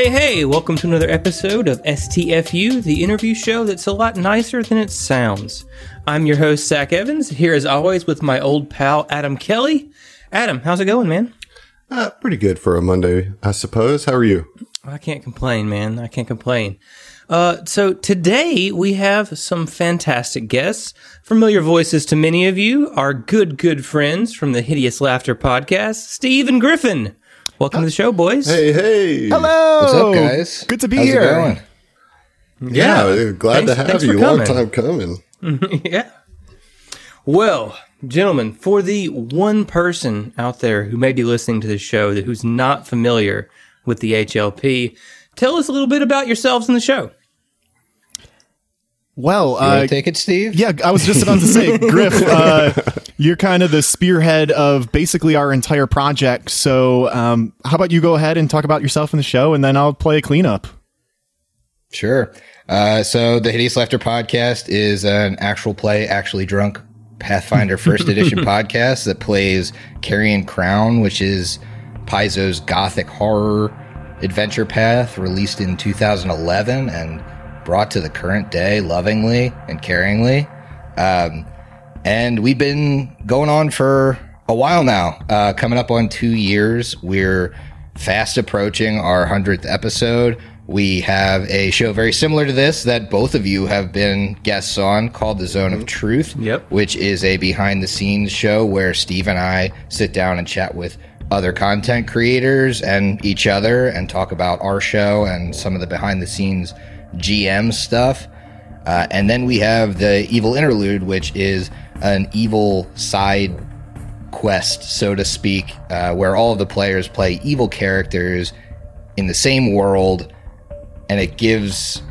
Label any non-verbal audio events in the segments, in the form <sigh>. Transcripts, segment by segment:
Hey, hey, welcome to another episode of STFU, the interview show that's a lot nicer than it sounds. I'm your host, Zach Evans, here as always with my old pal, Adam Kelly. Adam, how's it going, man? Uh, pretty good for a Monday, I suppose. How are you? I can't complain, man. I can't complain. Uh, so today we have some fantastic guests, familiar voices to many of you, our good, good friends from the Hideous Laughter podcast, Steve and Griffin. Welcome to the show, boys. Hey, hey. Hello. What's up, guys? Good to be How's here. It going? Yeah, dude, glad Thanks- to have you. Long time coming. <laughs> yeah. Well, gentlemen, for the one person out there who may be listening to this show that who's not familiar with the HLP, tell us a little bit about yourselves in the show. Well, uh, take it, Steve? yeah, I was just about to say, <laughs> Griff, uh, you're kind of the spearhead of basically our entire project. So, um, how about you go ahead and talk about yourself in the show, and then I'll play a cleanup. Sure. Uh, so the Hideous Laughter podcast is an actual play, actually drunk Pathfinder first edition <laughs> podcast that plays Carrion Crown, which is Paizo's gothic horror adventure path released in 2011 and brought to the current day lovingly and caringly. Um, and we've been going on for a while now, uh, coming up on two years. We're fast approaching our 100th episode. We have a show very similar to this that both of you have been guests on called The Zone of Truth, Yep. which is a behind the scenes show where Steve and I sit down and chat with other content creators and each other and talk about our show and some of the behind the scenes GM stuff. Uh, and then we have the Evil Interlude, which is an evil side quest, so to speak, uh, where all of the players play evil characters in the same world, and it gives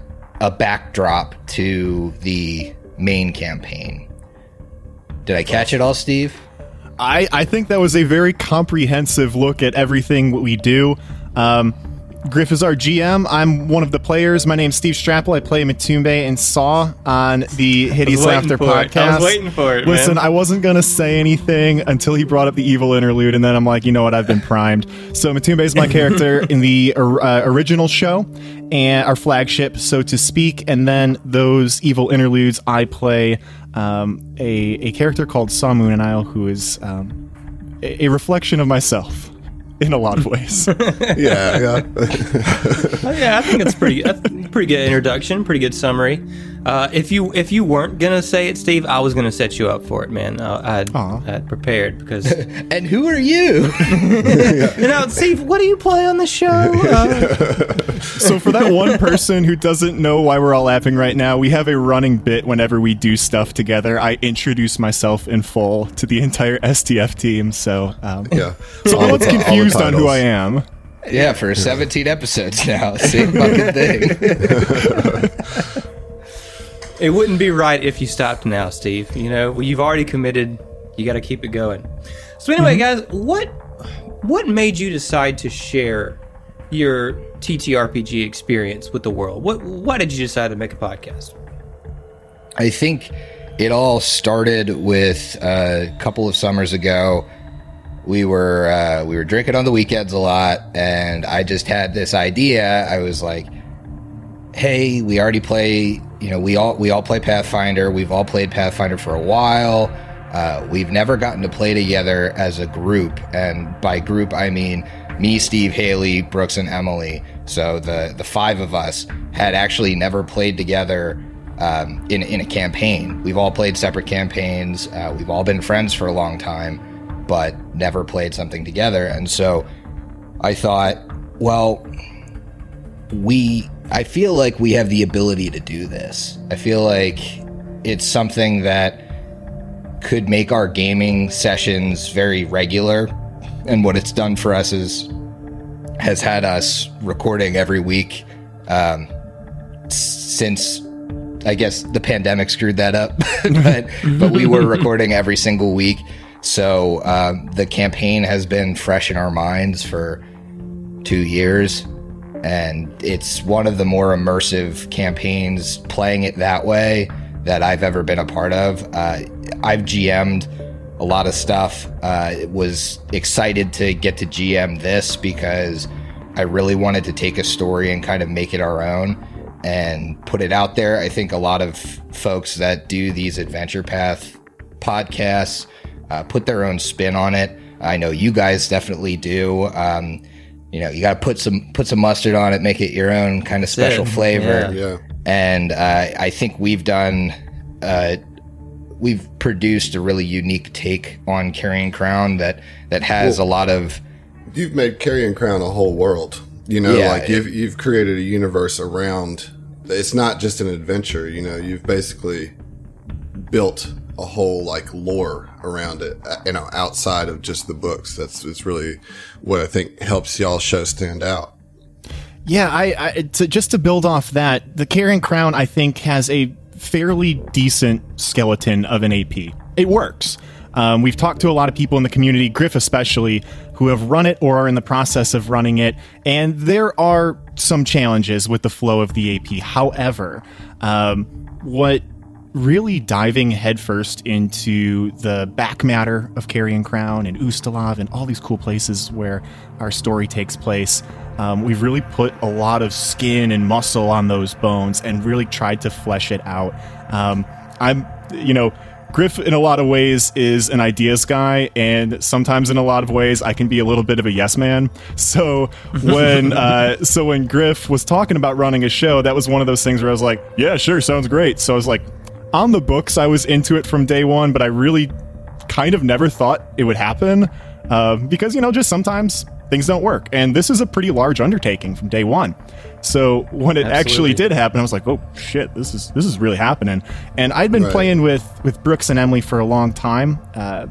a backdrop to the main campaign. Did I catch it all, Steve? I, I think that was a very comprehensive look at everything we do. Um, Griff is our GM. I'm one of the players. My name's Steve Strapple. I play Matumbe and Saw on the Hideous Laughter for it. podcast. I was waiting for it, Listen, man. I wasn't going to say anything until he brought up the evil interlude, and then I'm like, you know what? I've been primed. So Matumbe is my <laughs> character in the uh, original show and our flagship, so to speak. And then those evil interludes, I play um, a, a character called Saw Moon and Isle, who is um, a, a reflection of myself in a lot of ways. <laughs> Yeah, yeah. <laughs> Oh, yeah, I think it's pretty pretty good introduction, pretty good summary. Uh, if you if you weren't gonna say it, Steve, I was gonna set you up for it, man. Uh, I'd, Aw. I'd prepared because <laughs> And who are you? <laughs> you know, Steve, what do you play on the show? Uh, <laughs> so for that one person who doesn't know why we're all laughing right now, we have a running bit whenever we do stuff together. I introduce myself in full to the entire STF team, so um, yeah. so All no the- all the confused on who titles. I am. yeah, for 17 episodes now. Same fucking thing. It wouldn't be right if you stopped now, Steve. You know, you've already committed. You got to keep it going. So anyway, guys, what what made you decide to share your TTRPG experience with the world? What why did you decide to make a podcast? I think it all started with uh, a couple of summers ago. We were uh, we were drinking on the weekends a lot, and I just had this idea. I was like, "Hey, we already play. You know, we all we all play Pathfinder. We've all played Pathfinder for a while. Uh, we've never gotten to play together as a group, and by group I mean me, Steve, Haley, Brooks, and Emily. So the the five of us had actually never played together um, in in a campaign. We've all played separate campaigns. Uh, we've all been friends for a long time, but never played something together. And so I thought, well, we. I feel like we have the ability to do this. I feel like it's something that could make our gaming sessions very regular. And what it's done for us is has had us recording every week um, since I guess the pandemic screwed that up, <laughs> but but we were recording every single week. So um, the campaign has been fresh in our minds for two years, and it's one of the more immersive campaigns playing it that way that I've ever been a part of. Uh, I've GM'd a lot of stuff. Uh, was excited to get to GM this because I really wanted to take a story and kind of make it our own and put it out there. I think a lot of folks that do these adventure path podcasts uh, put their own spin on it. I know you guys definitely do. Um, you know, you got to put some put some mustard on it, make it your own kind of special it. flavor. Yeah. Yeah. And uh, I think we've done. Uh, we've produced a really unique take on Carrion Crown that that has a lot of You've made Carrion Crown a whole world. You know, Yeah, like you've you've created a universe around. It's not just an adventure. You know, you've basically built a whole like lore around it. uh, You know, outside of just the books. That's it's really what I think helps y'all show stand out. Yeah, I, I to, just to build off that, the Carrion Crown I think has a fairly decent skeleton of an AP. It works. Um, we've talked to a lot of people in the community, Griff especially, who have run it or are in the process of running it, and there are some challenges with the flow of the AP. However, um, what really diving headfirst into the back matter of Carrion Crown and Ustalav and all these cool places where our story takes place. Um, we've really put a lot of skin and muscle on those bones and really tried to flesh it out. Um, I'm, you know, Griff in a lot of ways is an ideas guy, and sometimes in a lot of ways I can be a little bit of a yes man. <laughs> So when <laughs> uh, so when Griff was talking about running a show, that was one of those things where I was like, yeah, sure, sounds great. So I was like, on the books, I was into it from day one, but I really kind of never thought it would happen uh, because you know just sometimes things don't work, and this is a pretty large undertaking from day one. So when it actually did happen, I was like, "Oh shit, this is this is really happening." And I'd been Right. playing with with Brooks and Emily for a long time. Uh,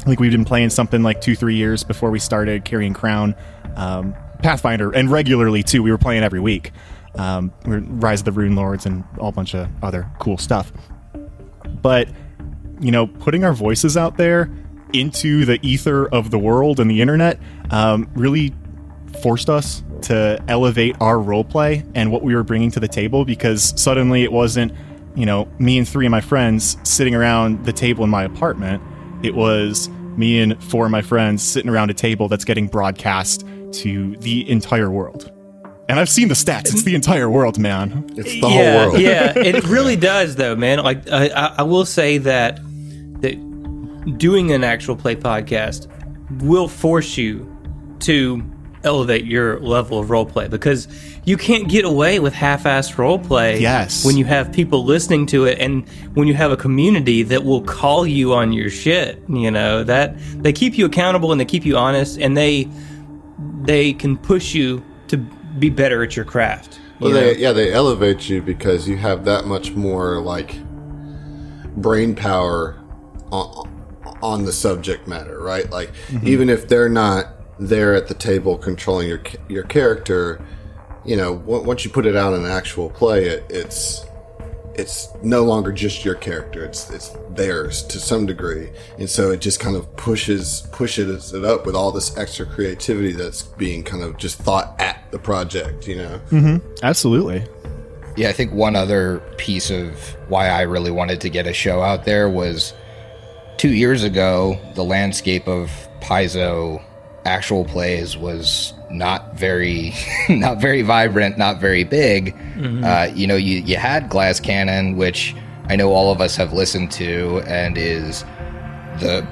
I think we've been playing something like two, three years before we started Carrion Crown, um, Pathfinder, and regularly too. We were playing every week. Um, Rise of the Runelords and all bunch of other cool stuff. But you know, putting our voices out there into the ether of the world and the internet um, really forced us to elevate our role play and what we were bringing to the table because suddenly it wasn't, you know, me and three of my friends sitting around the table in my apartment. It was me and four of my friends sitting around a table that's getting broadcast to the entire world. And I've seen the stats. It's the entire world, man. It's the yeah, whole world. yeah, <laughs> it really does, though, man. Like, I, I, I will say that that doing an actual play podcast will force you to elevate your level of role play because you can't get away with half-assed role play. Yes. when you have people listening to it, and when you have a community that will call you on your shit. You know that they keep you accountable and they keep you honest, and they they can push you to be better at your craft. Well, you know? they, yeah, they elevate you because you have that much more like brain power on, on the subject matter, right? Like mm-hmm. even if they're not there at the table controlling your your character, you know, on- once you put it out in an actual play, it, it's it's no longer just your character; it's it's theirs to some degree, and so it just kind of pushes pushes it up with all this extra creativity that's being kind of just thought at the project, you know. Mm-hmm. Absolutely. Yeah, I think one other piece of why I really wanted to get a show out there was two years ago, the landscape of Paizo actual plays was not very, <laughs> not very vibrant, not very big. Uh, you know, you, you had Glass Cannon, which I know all of us have listened to and is the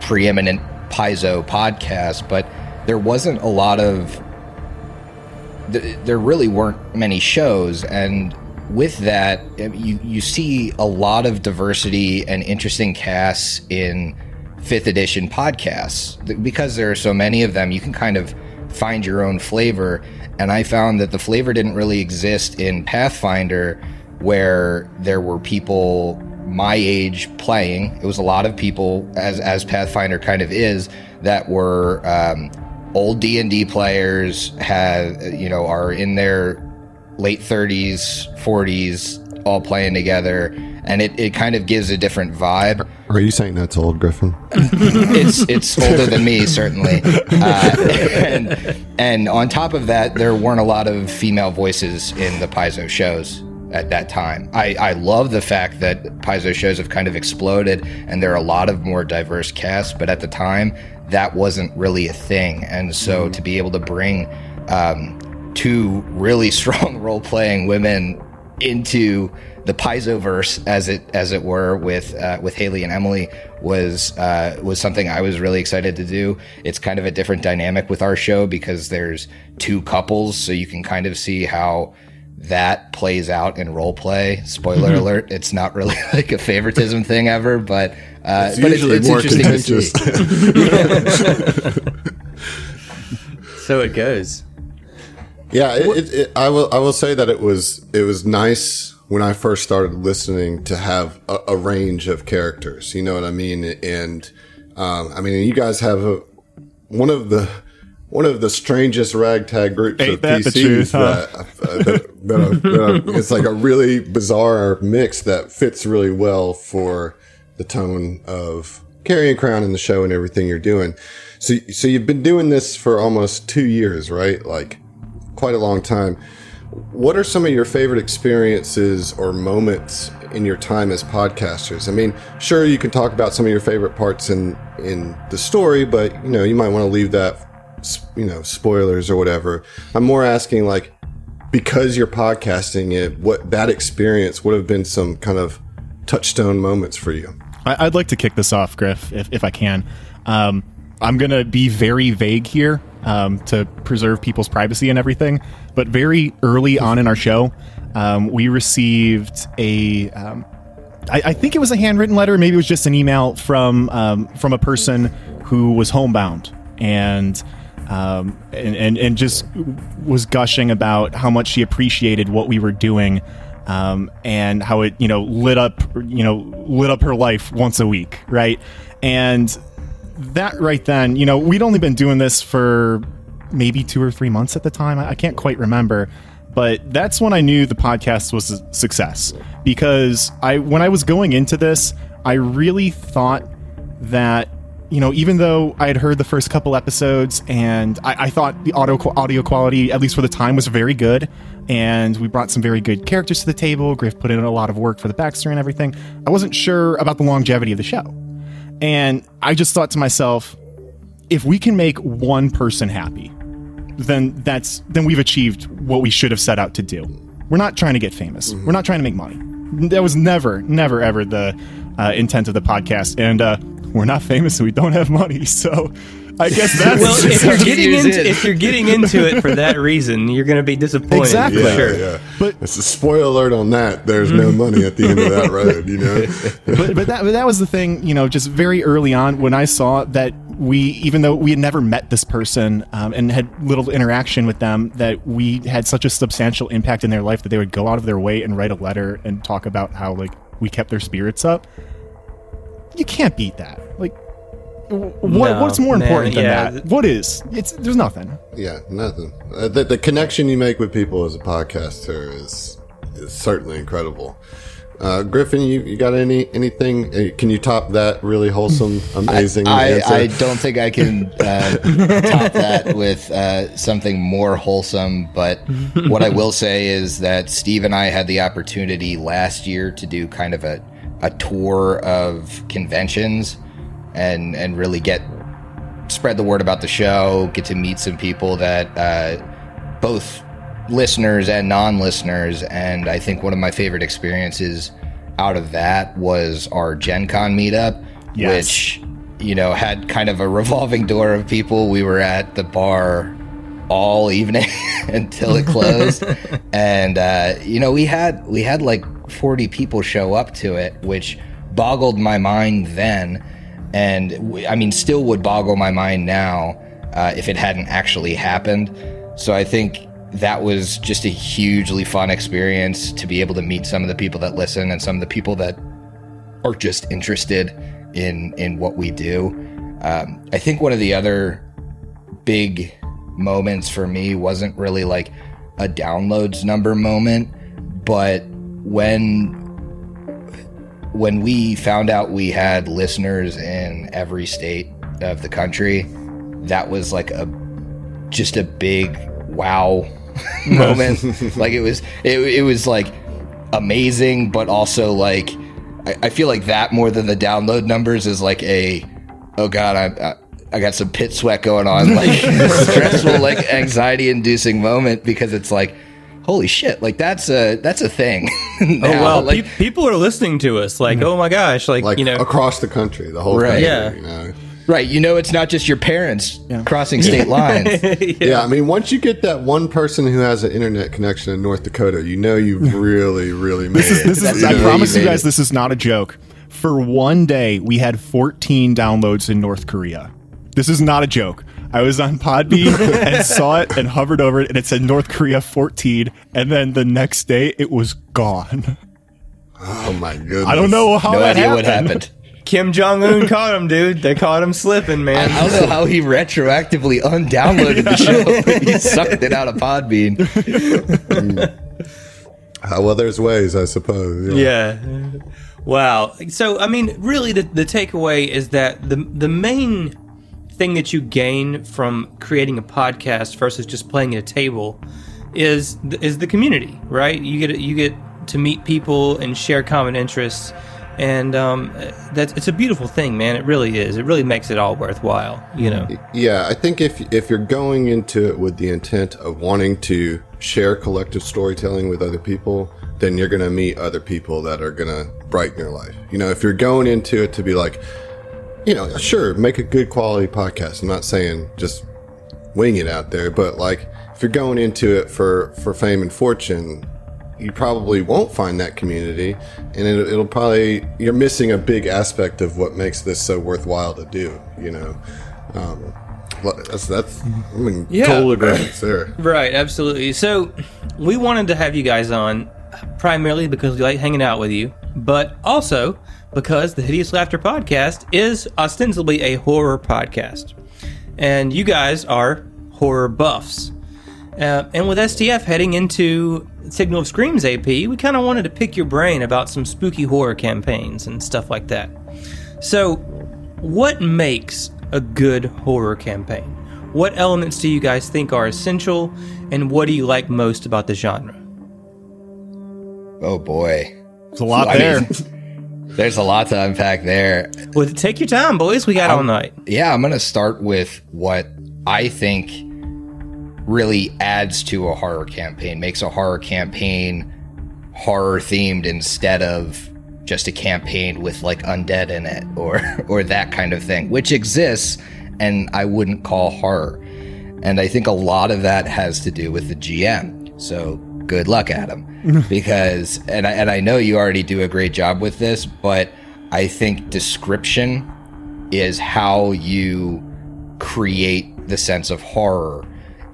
preeminent Paizo podcast, but there wasn't a lot of th- there really weren't many shows and with that you you see a lot of diversity and interesting casts in fifth edition podcasts because there are so many of them you can kind of find your own flavor. And i found that the flavor didn't really exist in pathfinder where there were people my age playing. It was a lot of people as as pathfinder kind of is that were um, old D&D players have you know are in their late 30s 40s all playing together. And it, it kind of gives a different vibe Are you saying that's old, Griffin? <laughs> it's it's older than me certainly <laughs> uh, and and on top of that there weren't a lot of female voices in the Paizo shows at that time. I, I love the fact that Paizo shows have kind of exploded and there are a lot of more diverse casts, but at the time that wasn't really a thing. And so to be able to bring um, two really <laughs> strong role playing women into the Paizoverse, as it as it were, with uh, with Haley and Emily was uh, was something I was really excited to do. It's kind of a different dynamic with our show because there's two couples, so you can kind of see how that plays out in role play. Spoiler Mm-hmm. alert: it's not really <laughs> like a favoritism thing ever, but uh, It's but usually more interesting to see. contentious. <laughs> So it goes. Yeah, it, it, it, I will. I will say that it was it was nice when I first started listening to have a, a range of characters. You know what I mean? And um, I mean, you guys have a, one of the one of the strangest ragtag groups Ain't of that PCs truth, huh? that, uh, that, that, that it's like a really bizarre mix that fits really well for the tone of Carrion Crown in the show and everything you're doing. So, so you've been doing this for almost two years, right? Like quite a long time. What are some of your favorite experiences or moments in your time as podcasters? I mean, sure, you can talk about some of your favorite parts in in the story, but you know, you might want to leave that, you know, spoilers or whatever. I'm more asking like because you're podcasting it, what that experience would have been some kind of touchstone moments for you. I'd like to kick this off, Griff, if, if I can. Um, I'm going to be very vague here um, to preserve people's privacy and everything. But very early on in our show, um, we received a. Um, think it was a handwritten letter. Maybe it was just an email from um, from a person who was homebound and, um, and and and just was gushing about how much she appreciated what we were doing um, and how it you know lit up you know lit up her life once a week, right? And that right then, you know, we'd only been doing this for maybe two or three months at the time. I can't quite remember, but that's when I knew the podcast was a success because I when I was going into this, I really thought that you know, even though I had heard the first couple episodes and I, I thought the audio audio quality, at least for the time, was very good, and we brought some very good characters to the table. Griff put in a lot of work for the backstory and everything. I wasn't sure about the longevity of the show, and I just thought to myself, if we can make one person happy, then that's then we've achieved what we should have set out to do. We're not trying to get famous. We're not trying to make money. That was never, never, ever the uh, intent of the podcast. And uh, we're not famous, and we don't have money. So I guess that's Well, if you're getting into it. if you're getting into it for that reason, you're going to be disappointed. Exactly. Yeah, sure. yeah. But- it's a spoiler alert on that. There's no money at the end of that <laughs> road, you know. but but that but that was the thing, you know, just very early on when I saw that we, even though we had never met this person um, and had little interaction with them, that we had such a substantial impact in their life that they would go out of their way and write a letter and talk about how like we kept their spirits up. You can't beat that. Like, what No, what's more man, important than yeah. that? What is? It's there's nothing. Yeah, nothing. Uh, the, the connection you make with people as a podcaster is is certainly incredible. Uh, Griffin, you, you got any anything? uh, Can you top that really wholesome, <laughs> amazing I, answer? I don't think I can uh, <laughs> top that with uh, something more wholesome. But what I will say is that Steve and I had the opportunity last year to do kind of a, a tour of conventions and and really get spread the word about the show, get to meet some people that uh, both listeners and non-listeners. And I think one of my favorite experiences out of that was our Gen Con meetup, Yes. which you know had kind of a revolving door of people. We were at the bar all evening <laughs> until it closed, <laughs> and uh, you know we had we had like forty people show up to it, which boggled my mind then, and w- I mean still would boggle my mind now uh, if it hadn't actually happened. So I think that was just a hugely fun experience to be able to meet some of the people that listen and some of the people that are just interested in in what we do. Um, I think one of the other big moments for me wasn't really like a downloads number moment, but when when we found out we had listeners in every state of the country, that was like a just a big wow <laughs> moment. <laughs> like it was it, it was like amazing, but also like I, I feel like that more than the download numbers is like a oh god I, I I got some pit sweat going on, like <laughs> <laughs> stressful, like anxiety inducing moment because it's like, holy shit, like that's a that's a thing. <laughs> Oh now. well, like, pe- people are listening to us. Like, mm-hmm. oh my gosh, like, Like you know, across the country, the whole Right. country. Yeah. You know? right? You know, it's not just your parents crossing state lines. Yeah. I mean, once you get that one person who has an internet connection in North Dakota, you know you've really, really made This is it. this is. I know, promise you made guys, it. this is not a joke. For one day, we had 14 downloads in North Korea. This is not a joke. I was on Podbean <laughs> and saw it and hovered over it, and it said North Korea 14. And then the next day, it was gone. Oh my goodness. I don't know how No that idea happened. what happened. Kim Jong Un <laughs> caught him, dude. They caught him slipping, man. I don't know how he retroactively undownloaded the <laughs> show. he sucked it out of Podbean. Uh, well, there's ways, I suppose. Yeah. Yeah. Wow. So, I mean, really, the, the takeaway is that the the main thing that you gain from creating a podcast versus just playing at a table is is the community, right? You get you get to meet people and share common interests, and um, that's it's a beautiful thing, man. It really is. It really makes it all worthwhile, you know. Yeah, I think if if you're going into it with the intent of wanting to share collective storytelling with other people, then you're going to meet other people that are going to brighten your life. You know, if you're going into it to be like, you know, sure, make a good quality podcast. I'm not saying just wing it out there, but like if you're going into it for for fame and fortune, you probably won't find that community, and it, it'll probably you're missing a big aspect of what makes this so worthwhile to do. You know, um, that's that's I'm in Yeah. total agreement there. Right, absolutely. So, we wanted to have you guys on primarily because we like hanging out with you, but also because the Hideous Laughter podcast is ostensibly a horror podcast. And you guys are horror buffs. Uh, and with STF heading into Signal of Screams AP, we kind of wanted to pick your brain about some spooky horror campaigns and stuff like that. So, what makes a good horror campaign? What elements do you guys think are essential, and what do you like most about the genre? Oh boy. it's a lot I there. mean, <laughs> there's a lot to unpack there. Well, take your time, boys. We got all night. Yeah, I'm going to start with what I think really adds to a horror campaign, makes a horror campaign horror themed instead of just a campaign with like undead in it or <laughs> or that kind of thing, which exists and I wouldn't call horror. And I think a lot of that has to do with the GM. So good luck, Adam. <laughs> because and I, and I know you already do a great job with this, but I think description is how you create the sense of horror.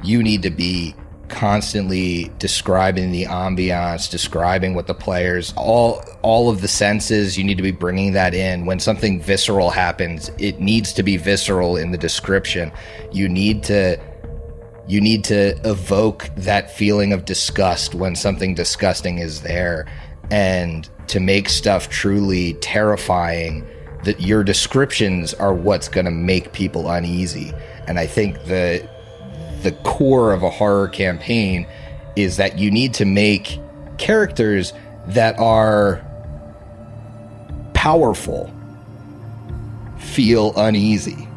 You need to be constantly describing the ambiance, describing what the players all all of the senses, you need to be bringing that in. When something visceral happens, it needs to be visceral in the description. You need to you need to evoke that feeling of disgust when something disgusting is there and to make stuff truly terrifying that your descriptions are what's going to make people uneasy. And i think the the core of a horror campaign is that you need to make characters that are powerful feel uneasy.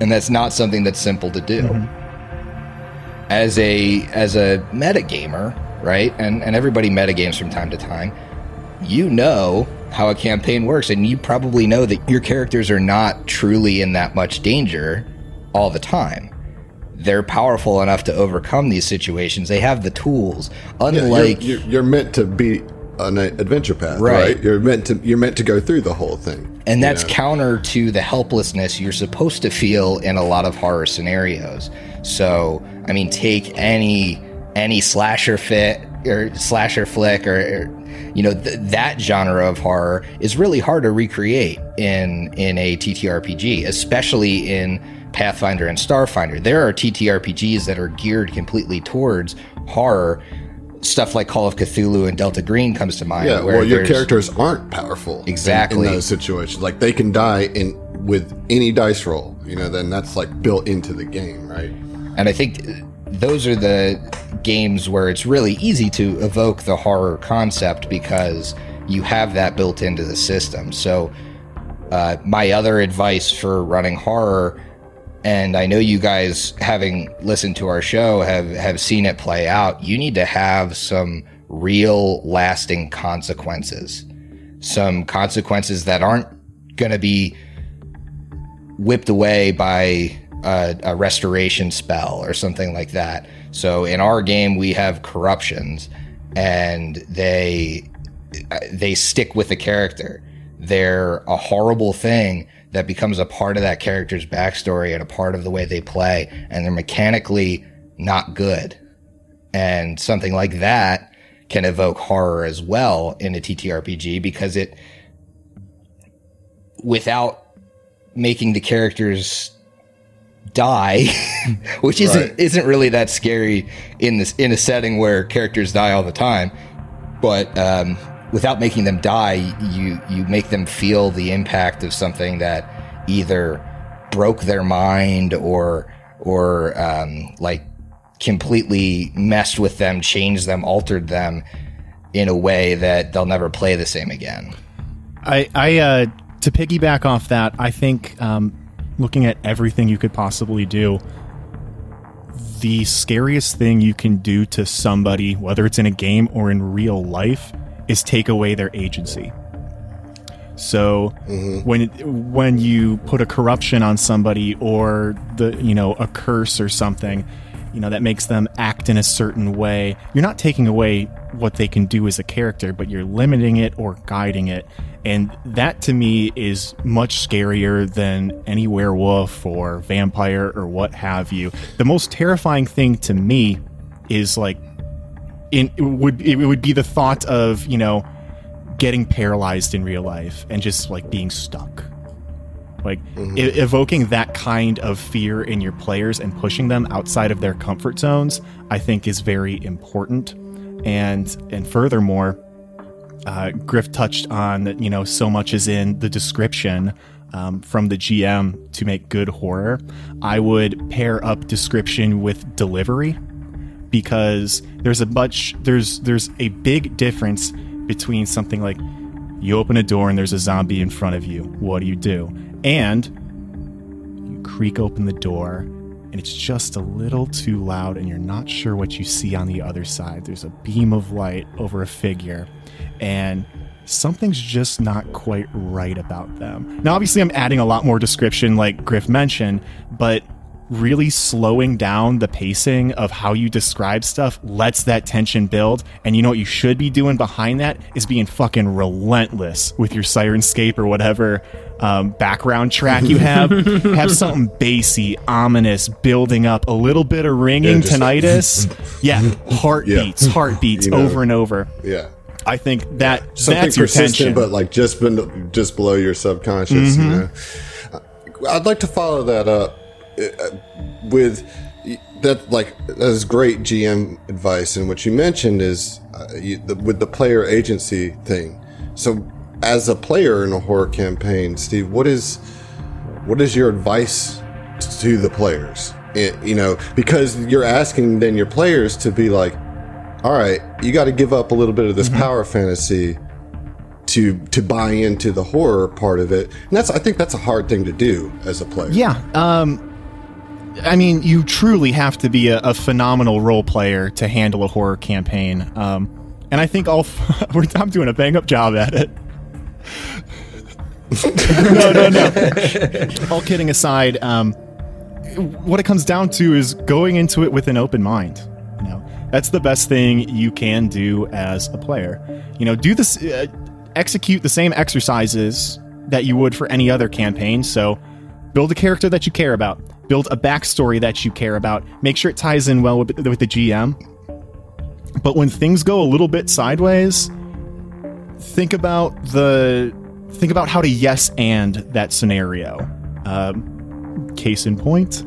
And that's not something that's simple to do mm-hmm. As a as a metagamer, right? And and everybody metagames from time to time. You know how a campaign works, and you probably know that your characters are not truly in that much danger all the time. They're powerful enough to overcome these situations. They have the tools. Yeah, you're- Unlike you're, you're meant to be an adventure path, Right. right. You're meant to you're meant to go through the whole thing, And that's know? counter to the helplessness you're supposed to feel in a lot of horror scenarios. So, I mean, take any any slasher fit or slasher flick or, or you know th- that genre of horror is really hard to recreate in in a TTRPG, especially in Pathfinder and Starfinder. There are TTRPGs that are geared completely towards horror. Stuff like Call of Cthulhu and Delta Green comes to mind. Yeah, where well, your characters aren't powerful in- Exactly. in, those situations. Like they can die in with any dice roll. You know, then that's like built into the game, right? And I think those are the games where it's really easy to evoke the horror concept because you have that built into the system. So, uh, my other advice for running horror and I know you guys, having listened to our show, have have seen it play out. You need to have some real, lasting consequences, some consequences that aren't going to be whipped away by a, a restoration spell or something like that. So in our game, we have corruptions, and they uh, they stick with the character. They're a horrible thing that becomes a part of that character's backstory and a part of the way they play, and they're mechanically not good. And something like that can evoke horror as well in a TTRPG because it, without making the characters die, <laughs> which isn't Right. isn't really that scary in this in a setting where characters die all the time. But um, without making them die, you you make them feel the impact of something that either broke their mind or or um, like completely messed with them, changed them, altered them in a way that they'll never play the same again. I, I uh, to piggyback off that, I think um, looking at everything you could possibly do, the scariest thing you can do to somebody, whether it's in a game or in real life, is take away their agency. So mm-hmm. when when you put a corruption on somebody or the you know a curse or something, you know that makes them act in a certain way, you're not taking away what they can do as a character, but you're limiting it or guiding it. And that to me is much scarier than any werewolf or vampire or what have you. The most terrifying thing to me is like in it would it would be the thought of, you know, getting paralyzed in real life and just like being stuck. Like e- evoking that kind of fear in your players and pushing them outside of their comfort zones, I think is very important. And and furthermore, uh, Griff touched on that. You know, so much is in the description um, from the GM to make good horror. I would pair up description with delivery because there's a much there's there's a big difference between something like you open a door and there's a zombie in front of you. What do you do? And you creak open the door and it's just a little too loud and you're not sure what you see on the other side. There's a beam of light over a figure and something's just not quite right about them. Now obviously I'm adding a lot more description like Griff mentioned, but really slowing down the pacing of how you describe stuff lets that tension build. And you know what you should be doing behind that is being fucking relentless with your Syrinscape or whatever um, background track you have. <laughs> have something bassy, ominous, building up, a little bit of ringing Yeah, just- tinnitus. <laughs> yeah, heartbeats, heartbeats You know. over and over. Yeah. I think that Something that's your persistent, tension. but like just been just below your subconscious. You know? Uh, I'd like to follow that up uh, with that. Like that is great GM advice, and what you mentioned is uh, you, the, with the player agency thing. So, as a player in a horror campaign, Steve, what is what is your advice to the players? It- you know, because you're asking then your players to be like, all right, you got to give up a little bit of this power fantasy to to buy into the horror part of it. And that's I think that's a hard thing to do as a player. Yeah. Um, I mean, you truly have to be a, a phenomenal role player to handle a horror campaign. Um, and I think all <laughs> we're, I'm doing a bang up job at it. <laughs> no, no, no. <laughs> all kidding aside, um, what it comes down to is going into it with an open mind. You know, that's the best thing you can do as a player. You know, do this, uh, execute the same exercises that you would for any other campaign. So, build a character that you care about, build a backstory that you care about, make sure it ties in well with, with the GM. But when things go a little bit sideways, think about the think about how to yes and that scenario. Um, case in point,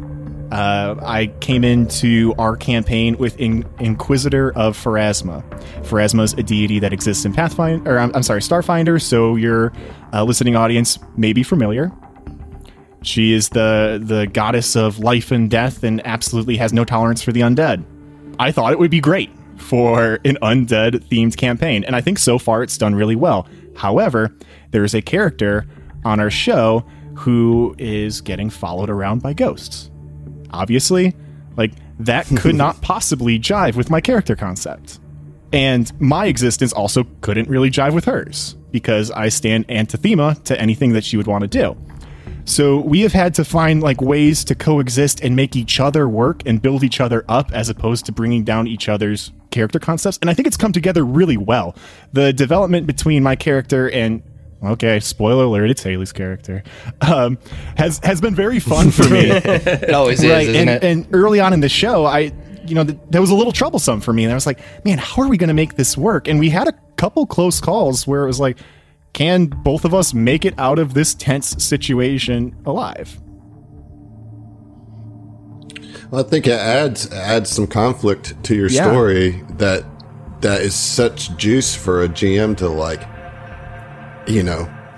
uh, I came into our campaign with in- Inquisitor of Pharasma. Pharasma is a deity that exists in Pathfinder, or I'm, I'm sorry, Starfinder. So your uh, listening audience may be familiar. She is the the goddess of life and death, and absolutely has no tolerance for the undead. I thought it would be great for an undead themed campaign, and I think so far it's done really well. However, there is a character on our show who is getting followed around by ghosts. Obviously, like that <laughs> could not possibly jive with my character concept. And my existence also couldn't really jive with hers because I stand antithema to anything that she would want to do. So we have had to find like ways to coexist and make each other work and build each other up as opposed to bringing down each other's character concepts. And I think it's come together really well. The development between my character and okay, spoiler alert, it's Haley's character, um, has has been very fun for me. <laughs> It always is, right, isn't and, it? and early on in the show, I you know th- that was a little troublesome for me, and I was like, man, how are we going to make this work? And we had a couple close calls where it was like, can both of us make it out of this tense situation alive? Well, I think it adds adds some conflict to your Yeah. story that that is such juice for a GM to like, you know, <laughs>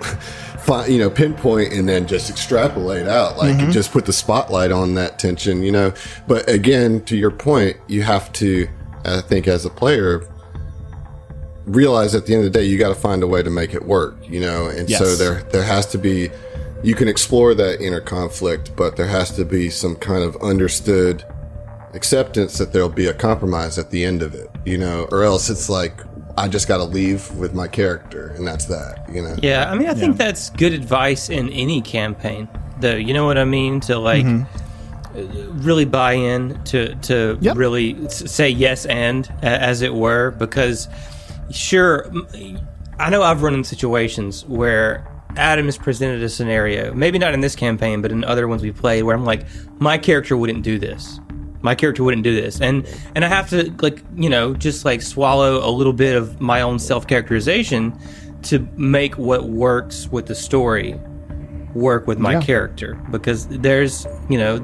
find, you know, pinpoint and then just extrapolate out, like Mm-hmm. just put the spotlight on that tension, you know. But again, to your point, you have to, I think, as a player, realize at the end of the day, you got to find a way to make it work, you know. And so there there has to be you can explore that inner conflict, but there has to be some kind of understood acceptance that there'll be a compromise at the end of it, you know, or else it's like I just got to leave with my character, and that's that, you know. Yeah, I mean, I think that's good advice in any campaign, though. You know what I mean? To like uh, really buy in, to to Yep. really say yes and as it were, because sure, I know I've run in situations where Adam has presented a scenario, maybe not in this campaign, but in other ones we played, where I'm like, my character wouldn't do this. My character wouldn't do this, and and I have to like you know just like swallow a little bit of my own self characterization to make what works with the story work with my Yeah. character because there's you know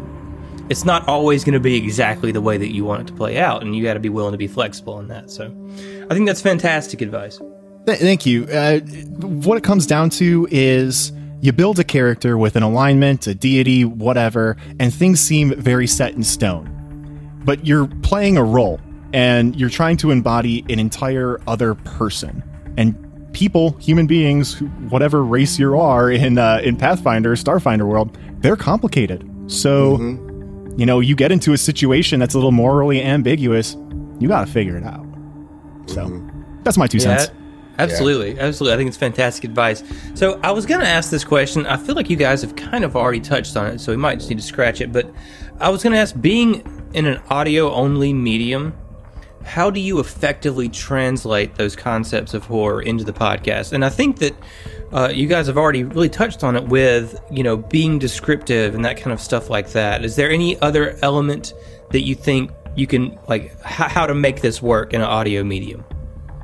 it's not always going to be exactly the way that you want it to play out and you got to be willing to be flexible in that so i think that's fantastic advice Th- thank you. Uh, what it comes down to is you build a character with an alignment, a deity, whatever, and things seem very set in stone. But you're playing a role and you're trying to embody an entire other person. And people, human beings, whatever race you are in uh, in Pathfinder, Starfinder world, they're complicated. So, you know, you get into a situation that's a little morally ambiguous, you got to figure it out. So, mm-hmm. that's my two cents. absolutely absolutely. I think it's fantastic advice. So i was going to ask this question. I feel like you guys have kind of already touched on it so we might just need to scratch it but i was going to ask being in an audio only medium how do you effectively translate those concepts of horror into the podcast? And I think that uh, you guys have already really touched on it with, you know, being descriptive and that kind of stuff like that. Is there any other element that you think you can, like, h- how to make this work in an audio medium?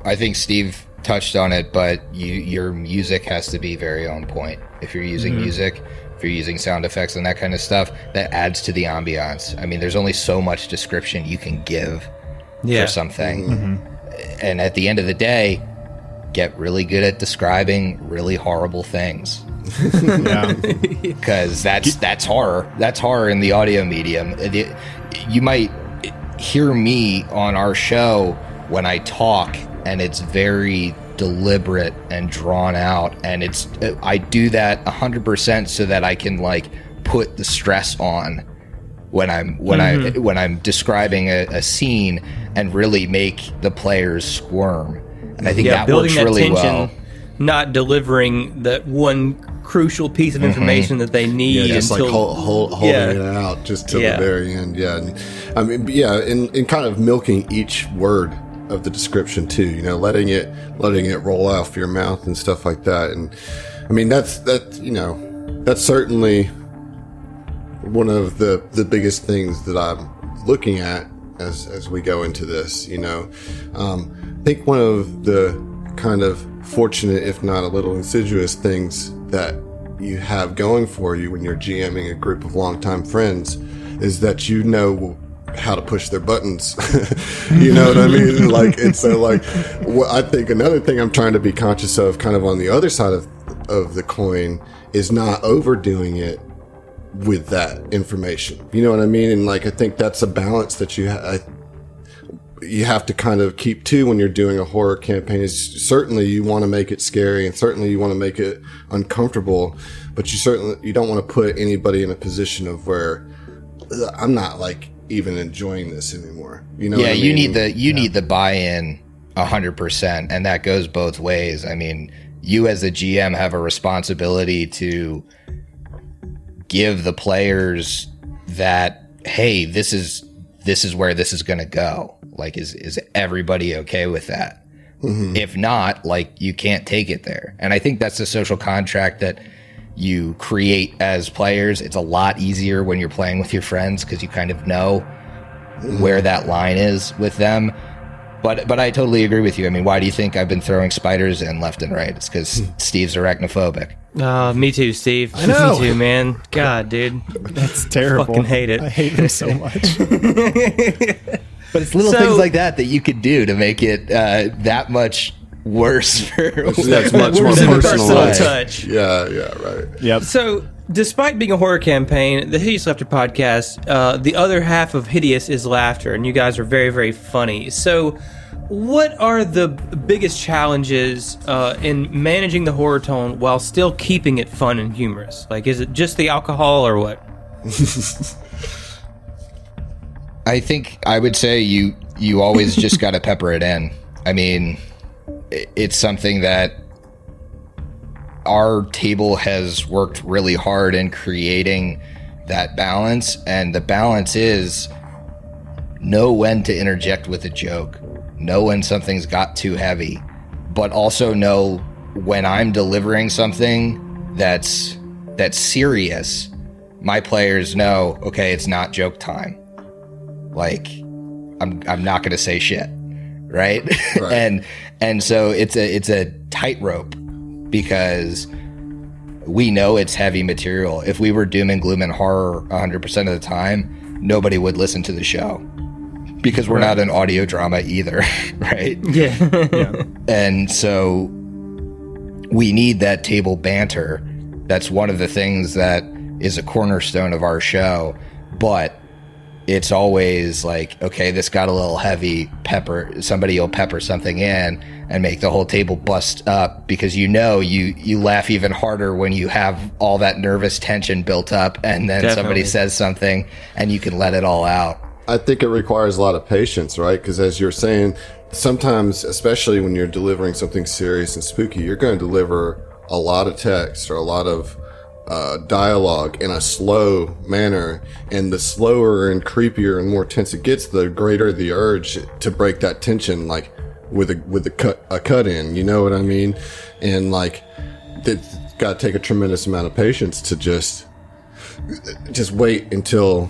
I think Steve touched on it, but you, your music has to be very on point. If you're using Mm-hmm. music, if you're using sound effects and that kind of stuff, that adds to the ambiance. I mean, there's only so much description you can give Yeah. for something. Mm-hmm. And at the end of the day, get really good at describing really horrible things <laughs> Yeah. <laughs> because that's that's horror. That's horror in the audio medium. Uh, it- you might hear me on our show when I talk, and it's very deliberate and drawn out, and it's uh, I do that hundred percent so that I can like put the stress on when I'm when I mm-hmm. when I'm describing a, a scene and really make the players squirm. And I think yeah, that building works that really tension, well. not delivering that one crucial piece of Mm-hmm. information that they need Yeah, just until like hold, hold, holding Yeah. it out just to Yeah. the very end. Yeah, and, I mean, yeah, and, and kind of milking each word of the description too. You know, letting it letting it roll off your mouth and stuff like that. And I mean, that's that. You know, that's certainly one of the the biggest things that I'm looking at as as we go into this. You know, um, I think one of the kind of fortunate, if not a little insidious, things that you have going for you when you're GMing a group of longtime friends is that you know how to push their buttons. <laughs> you know what I mean? <laughs> Like, and so like, what I think another thing I'm trying to be conscious of, kind of on the other side of of the coin, is not overdoing it with that information. You know what I mean? And like, I think that's a balance that you have. you have to kind of keep to when you're doing a horror campaign is certainly you want to make it scary and certainly you want to make it uncomfortable, but you certainly you don't want to put anybody in a position of where I'm not like even enjoying this anymore. You know? yeah, what I you mean? need the you need the buy-in hundred percent, and that goes both ways. I mean, you as the GM have a responsibility to give the players that hey, this is this is where this is going to go. Like, is is everybody okay with that? Mm-hmm. If not, like you can't take it there. And I think that's the social contract that you create as players. It's a lot easier when you're playing with your friends because you kind of know mm-hmm. where that line is with them. But but I totally agree with you. I mean, why do you think I've been throwing spiders in left and right? It's because Steve's arachnophobic. Uh, me too, Steve. I know. <laughs> Me too, man. God, dude. That's terrible. I fucking hate it. I hate him so much. <laughs> But it's little So- things like that that you could do to make it uh, that much worse <laughs> for That's much more Worse than the personal. personal way. touch. Yeah, yeah, right. yep. So, despite being a horror campaign, the Hideous Laughter podcast, uh, the other half of Hideous is laughter, and you guys are very, very funny. So, what are the biggest challenges uh, in managing the horror tone while still keeping it fun and humorous? Like, is it just the alcohol or what? <laughs> I think I would say you you always <laughs> just got to pepper it in. I mean, it's something that our table has worked really hard in creating that balance, and the balance is know when to interject with a joke, know when something's got too heavy, but also know when I'm delivering something that's that's serious. My players know, okay, it's not joke time like I'm I'm not going to say shit, right? Right. <laughs> and and so it's a it's a tightrope because we know it's heavy material. If we were doom and gloom and horror 100% of the time, nobody would listen to the show because we're not an audio drama either, <laughs> right? <laughs> Yeah. And so we need that table banter. That's one of the things that is a cornerstone of our show. But it's always like, okay, this got a little heavy. Pepper, somebody will pepper something in and make the whole table bust up because you know you you laugh even harder when you have all that nervous tension built up, and then somebody says something and you can let it all out. I think it requires a lot of patience, right? Because as you're saying, sometimes, especially when you're delivering something serious and spooky, you're going to deliver a lot of text or a lot of uh, dialogue in a slow manner. And the slower and creepier and more tense it gets, the greater the urge to break that tension, like with a with a cut a cut in. You know what I mean? And like, it's got to take a tremendous amount of patience to just just wait until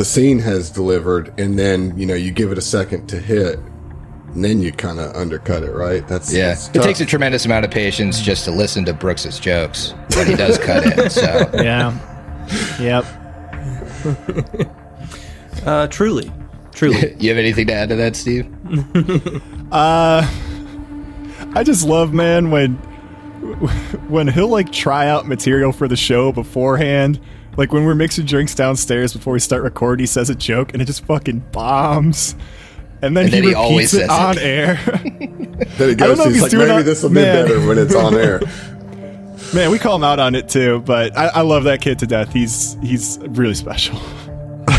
the scene has delivered and then you know you give it a second to hit and then you kind of undercut it right that's Yeah, it's it takes a tremendous amount of patience just to listen to Brooks's jokes when he does cut in. So <laughs> Yeah. Yep. Uh, truly. Truly. <laughs> You have anything to add to that, Steve? <laughs> Uh, I just love, man, when when he'll like try out material for the show beforehand. Like when we're mixing drinks downstairs before we start recording, he says a joke and it just fucking bombs. And then, And then he he always repeats it says it. on air. <laughs> then he goes he's he's like maybe it- this will be man. better when it's on air <laughs> Man, we call him out on it too, but I, I love that kid to death. He's he's really special. <laughs>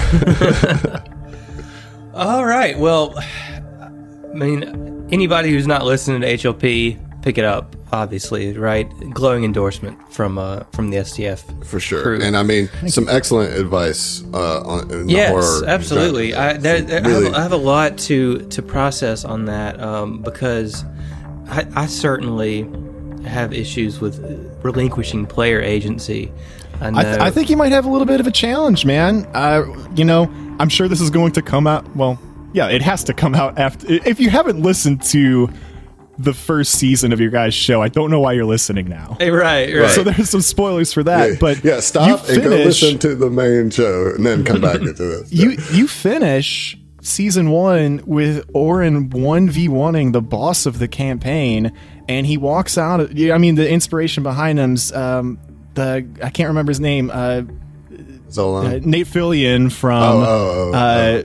All right. Well, I mean, anybody who's not listening to HLP, pick it up. Obviously, right? Glowing endorsement from uh, from the STF. for sure Crew. and i mean some excellent advice uh on in the Yes, horror absolutely. I, genre. there, there- I, have, I have a lot to to process on that um, because I, I certainly have issues with relinquishing player agency. I know. I, th- I think you might have a little bit of a challenge, man. Uh, you know, I'm sure this is going to come out. Well, yeah, it has to come out after. If you haven't listened to the first season of your guys' show, I don't know why you're listening now. Hey, right, right. So there's some spoilers for that. yeah, but yeah stop you and go finish- listen to the main show and then come back into this <laughs> You you finish season one with Orin one v oneing the boss of the campaign, and he walks out. yeah, I mean, the inspiration behind him's um, the I can't remember his name. Uh, Zolan. uh, Nate Fillion from Oh, oh, oh, uh,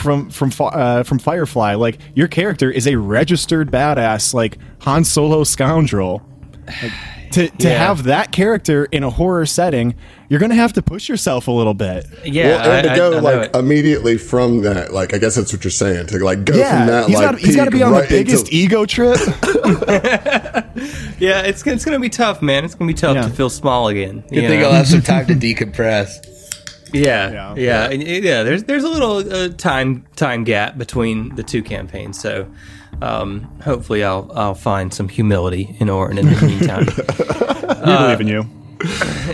from from uh, from Firefly. Like your character is a registered badass, like Han Solo scoundrel. Like, to to Yeah. have that character in a horror setting, you're gonna have to push yourself a little bit. Yeah, well, and I- to go I- I like immediately from that, like I guess that's what you're saying. To like go Yeah, from that, he's like got he's got to be on right the biggest into- ego trip. <laughs> <laughs> yeah, it's it's gonna be tough, man. It's gonna be tough Yeah. to feel small again. Good you thing? I'll have some <laughs> time to decompress. Yeah, Yeah. yeah, yeah, and- yeah. There's there's a little uh, time time gap between the two campaigns, so um, hopefully I'll I'll find some humility in Orin in the <laughs> meantime. we believe in you. <laughs>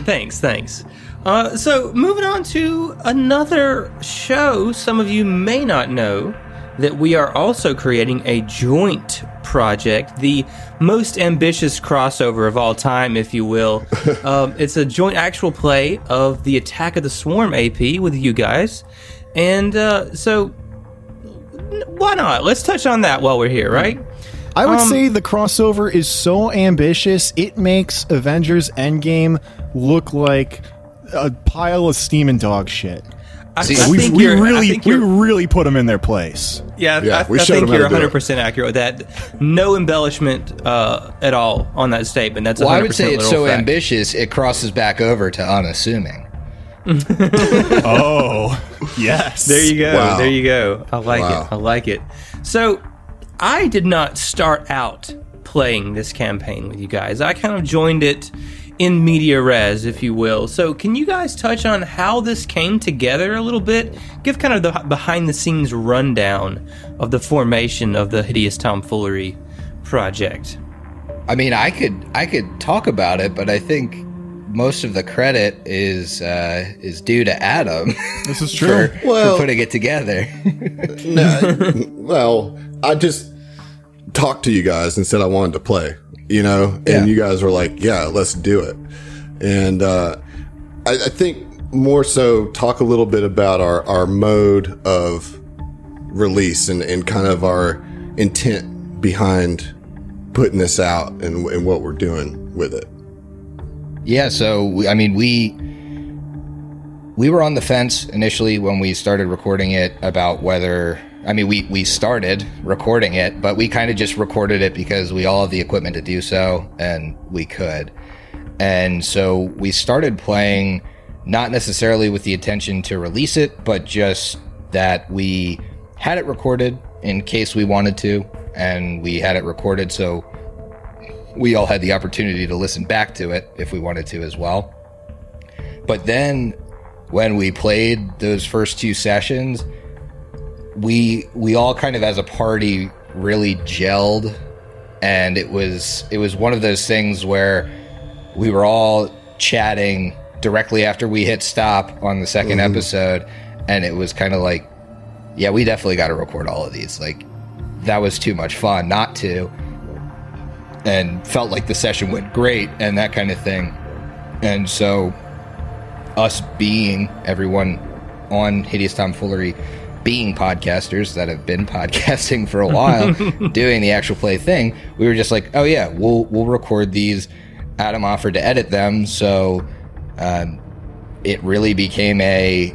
thanks, thanks. Uh, so moving on to another show, some of you may not know that we are also creating a joint project, the most ambitious crossover of all time, if you will. <laughs> um, it's a joint actual play of the Attack of the Swarm AP with you guys, and uh, so why not? Let's touch on that while we're here, right? I would Um, say the crossover is so ambitious, it makes Avengers Endgame look like a pile of steaming dog shit. I, See, I we think we you're- I really think we really put them in their place. Yeah, Yeah, I, we I showed think him how you're to do it. 100% accurate with that. No embellishment uh, at all on that statement. That's 100% Well, I would say it's so fact. ambitious it crosses back over to unassuming. <laughs> Oh, yes. There you go. Wow. There you go. I like Wow. it. I like it. So, I did not start out playing this campaign with you guys. I kind of joined it in media res, if you will. So, can you guys touch on how this came together a little bit? Give kind of the behind the scenes rundown of the formation of the Hideous Tomfoolery project. I mean, I could I could talk about it, but I think most of the credit is uh, is due to Adam. This is <laughs> true. for, Well- for putting it together. No, <laughs> well, I just talked to you guys and said I wanted to play, you know, and Yeah. you guys were like, "Yeah, let's do it." And uh, I, I think more so talk a little bit about our our mode of release and and kind of our intent behind putting this out and, and what we're doing with it. Yeah, so I mean, we we were on the fence initially when we started recording it about whether I mean, we we started recording it, but we kind of just recorded it because we all have the equipment to do so and we could. And so we started playing not necessarily with the intention to release it, but just that we had it recorded in case we wanted to and we had it recorded so we all had the opportunity to listen back to it if we wanted to as well. But then when we played those first two sessions, we we all kind of as a party really gelled and it was it was one of those things where we were all chatting directly after we hit stop on the 2nd mm-hmm. episode and it was kind of like yeah, we definitely got to record all of these. Like that was too much fun not to and felt like the session went great and that kind of thing. And so, us being everyone on Hideous Tomfoolery, being podcasters that have been <laughs> podcasting for a while, <laughs> doing the actual play thing, we were just like, oh yeah, we'll we'll record these. Adam offered to edit them, so um, it really became a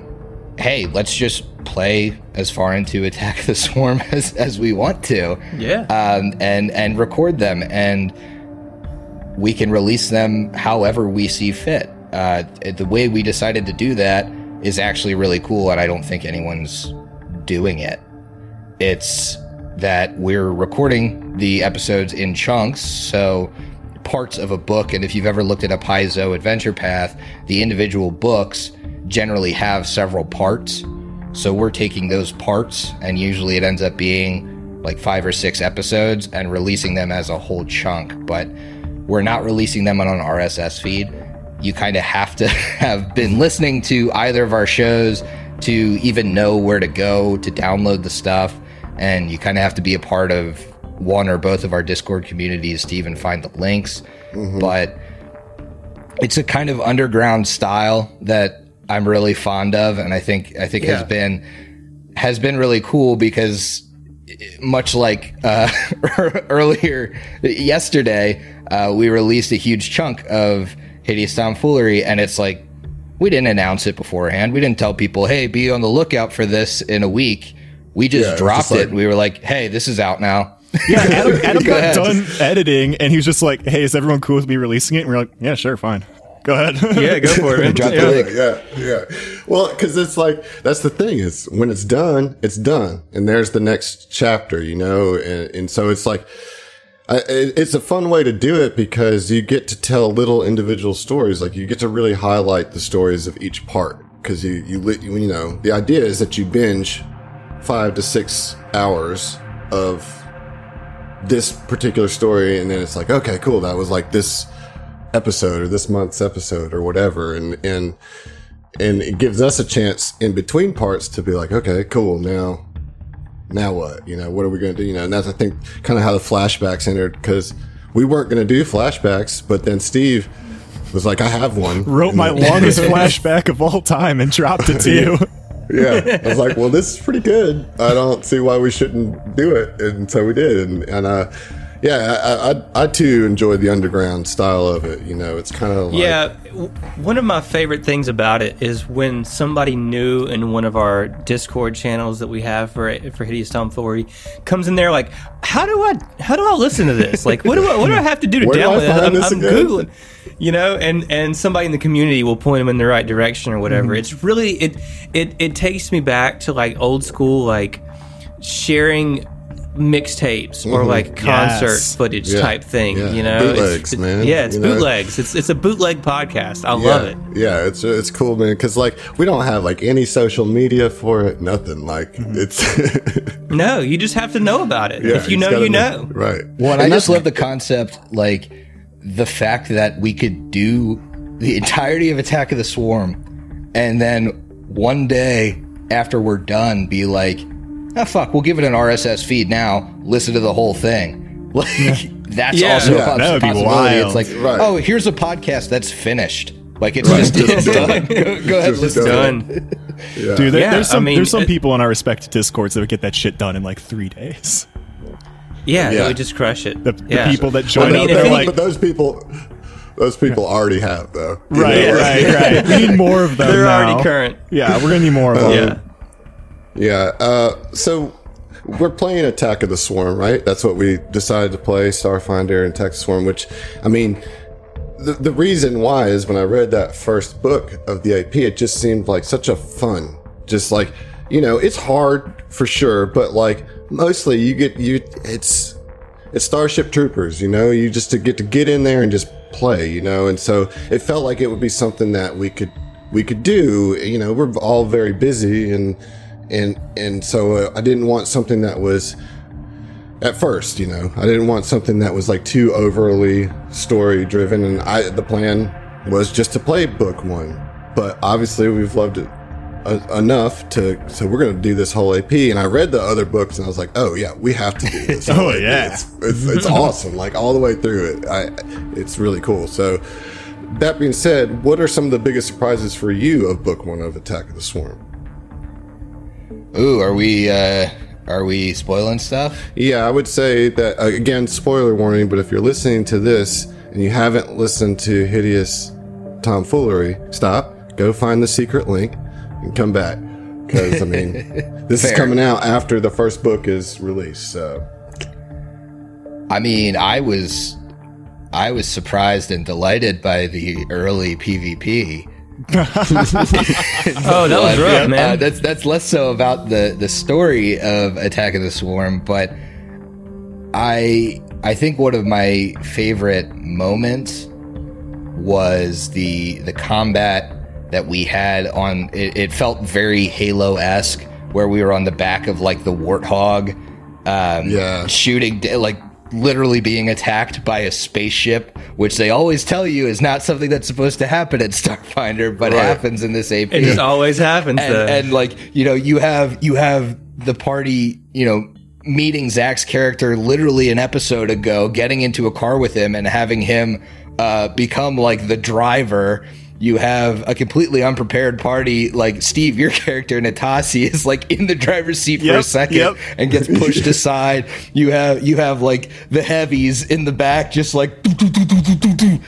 hey, let's just play as far into Attack the Swarm <laughs> as, as we want to Yeah. um, and and record them, and we can release them however we see fit. Uh, the way we decided to do that is actually really cool, and I don't think anyone's doing it. It's that we're recording the episodes in chunks, so parts of a book, and if you've ever looked at a Paizo adventure path, the individual books generally have several parts. So we're taking those parts, and usually it ends up being like five or six episodes and releasing them as a whole chunk. But we're not releasing them on an RSS feed. You kind of have to <laughs> have been listening to either of our shows to even know where to go to download the stuff. And you kind of have to be a part of one or both of our Discord communities to even find the links. But it's a kind of underground style that I'm really fond of, and I think I think Yeah. has been has been really cool because much like uh, <laughs> earlier yesterday, uh, we released a huge chunk of Hideous Tomfoolery, and it's like we didn't announce it beforehand. We didn't tell people, "Hey, be on the lookout for this in a week." we just Yeah, dropped just it. like- and we were like, "Hey, this is out now." Yeah, <laughs> Adam, Adam got ahead. done editing, and he was just like, "Hey, is everyone cool with me releasing it?" And we are like, "Yeah, sure, fine, go ahead." Yeah, go for it. <laughs> man. Drop the Yeah. link. yeah, yeah. Well, because it's like that's the thing is when it's done, it's done, and there's the next chapter, you know, and, and so it's like. It's a fun way to do it because you get to tell little individual stories. Like you get to really highlight the stories of each part because you you you know the idea is that you binge five to six hours of this particular story, and then it's like okay, cool, that was like this episode or this month's episode or whatever, and and and it gives us a chance in between parts to be like, okay, cool, now, now what? You know, what are we going to do? You know, and that's I think kind of how the flashbacks entered because we weren't going to do flashbacks, but then Steve was like, I have one. <laughs> Wrote my <laughs> longest flashback of all time and dropped it to you. yeah, I was like, well, this is pretty good. I don't see why we shouldn't do it, and so we did, and and uh, yeah, I, I I too enjoyed the underground style of it. You know, it's kind of like, Yeah, one of my favorite things about it is when somebody new in one of our Discord channels that we have for for Hideous Tomfoolery comes in there like, how do I how do I listen to this? Like, what do I what do I have to do to <laughs> Where do download it? I'm, I'm googling, you know, and and somebody in the community will point them in the right direction or whatever. Mm-hmm. It's really it it it takes me back to like old school like sharing mixtapes or like concert Yes. footage Mm-hmm. Yeah. type thing Yeah. you know It's- Bootlegs, it's- man, yeah it's you know? bootlegs it's it's a bootleg podcast i yeah, love it Yeah, it's it's cool, man. Because like we don't have like any social media for it, nothing. Like Mm-hmm. it's <laughs> No, you just have to know about it. yeah, if you know, gotta you be- know. right? Well, and And I just love the concept, like the fact that we could do the entirety of Attack of the Swarm, and then one day after we're done, be like, "Ah, fuck, we'll give it an RSS feed now. Listen to the whole thing." <laughs> Like that's Yeah. also Yeah, a that would possibility. wild. It's like, Right. oh, here's a podcast that's finished. Like it's Right, just <laughs> just it's done. done. <laughs> Go, go ahead, Just listen. done. Done. Yeah. Dude, there, Yeah, there's some I mean, there's some it- people in our respected discords that would get that shit done in like three days. Yeah, Yeah. they would just crush it. The, the people that Well, join mean, up, they're like, but those people, those people already have though. Right, know, like- right, right. We need more of them. They're now. already current. Yeah, we're gonna need more of them. Yeah. Yeah. Uh, so we're playing Attack of the Swarm, right? That's what we decided to play, Starfinder and Attack Swarm. Which, I mean, the the reason why is when I read that first book of the AP, it just seemed like such a fun, just like you know, it's hard for sure, but like mostly you get you, it's it's Starship Troopers, you know, you just to get to get in there and just play, you know, and so it felt like it would be something that we could we could do. You know, we're all very busy and and and so uh, I didn't want something that was at first, you know, I didn't want something that was like too overly story driven, and I the plan was just to play book one, but obviously we've loved it uh, enough to so we're going to do this whole AP and I read the other books and I was like oh yeah we have to do <laughs> this Oh, AP. yeah. it's, it's, it's <laughs> awesome like all the way through it I it's really cool so that being said what are some of the biggest surprises for you of book one of Attack of the Swarm Ooh, are we uh are we spoiling stuff? Yeah, I would say that uh, again, spoiler warning. But if you're listening to this and you haven't listened to Hideous Tomfoolery, stop, go find the secret link, and come back. Because I mean, <laughs> this is coming out after the first book is released. So I mean, I was I was surprised and delighted by the early PvP. <laughs> Oh, that was But, rough, uh, man. that's that's less so about the the story of Attack of the Swarm, but I I think one of my favorite moments was the the combat that we had on. It, it felt very Halo esque, where we were on the back of like the warthog, um, Yeah. shooting like literally being attacked by a spaceship, which they always tell you is not something that's supposed to happen at Starfinder, but Right. happens in this AP it just always happens. and, and like you know you have you have the party you know meeting Zach's character literally an episode ago getting into a car with him and having him uh, become like the driver you have a completely unprepared party like Steve your <laughs> character Natasi is like in the driver's seat for a second yep. and gets pushed <laughs> aside you have you have like the heavies in the back just like doo, doo, doo,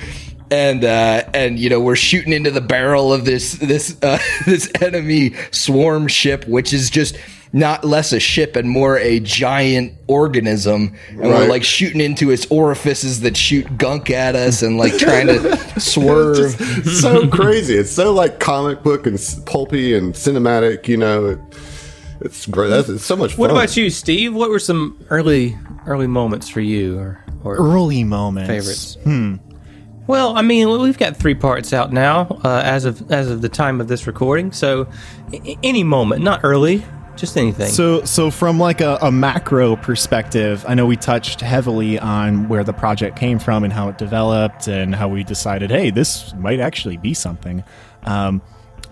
and uh, and you know we're shooting into the barrel of this this uh, <laughs> this enemy swarm ship, which is just not less a ship and more a giant organism, and we're like shooting into its orifices that shoot gunk at us, and like trying to <laughs> swerve. It's so crazy. It's so like comic book and pulpy and cinematic. You know, it, it's great. That's it's so much fun. What about you, Steve? What were some early early moments for you, or, or Early moments. favorites? Hmm. Well, I mean, we've got three parts out now uh, as of as of the time of this recording. So, a- any moment, not early, just anything. So, so from like a, a macro perspective, I know we touched heavily on where the project came from and how it developed and how we decided, hey, this might actually be something. Um,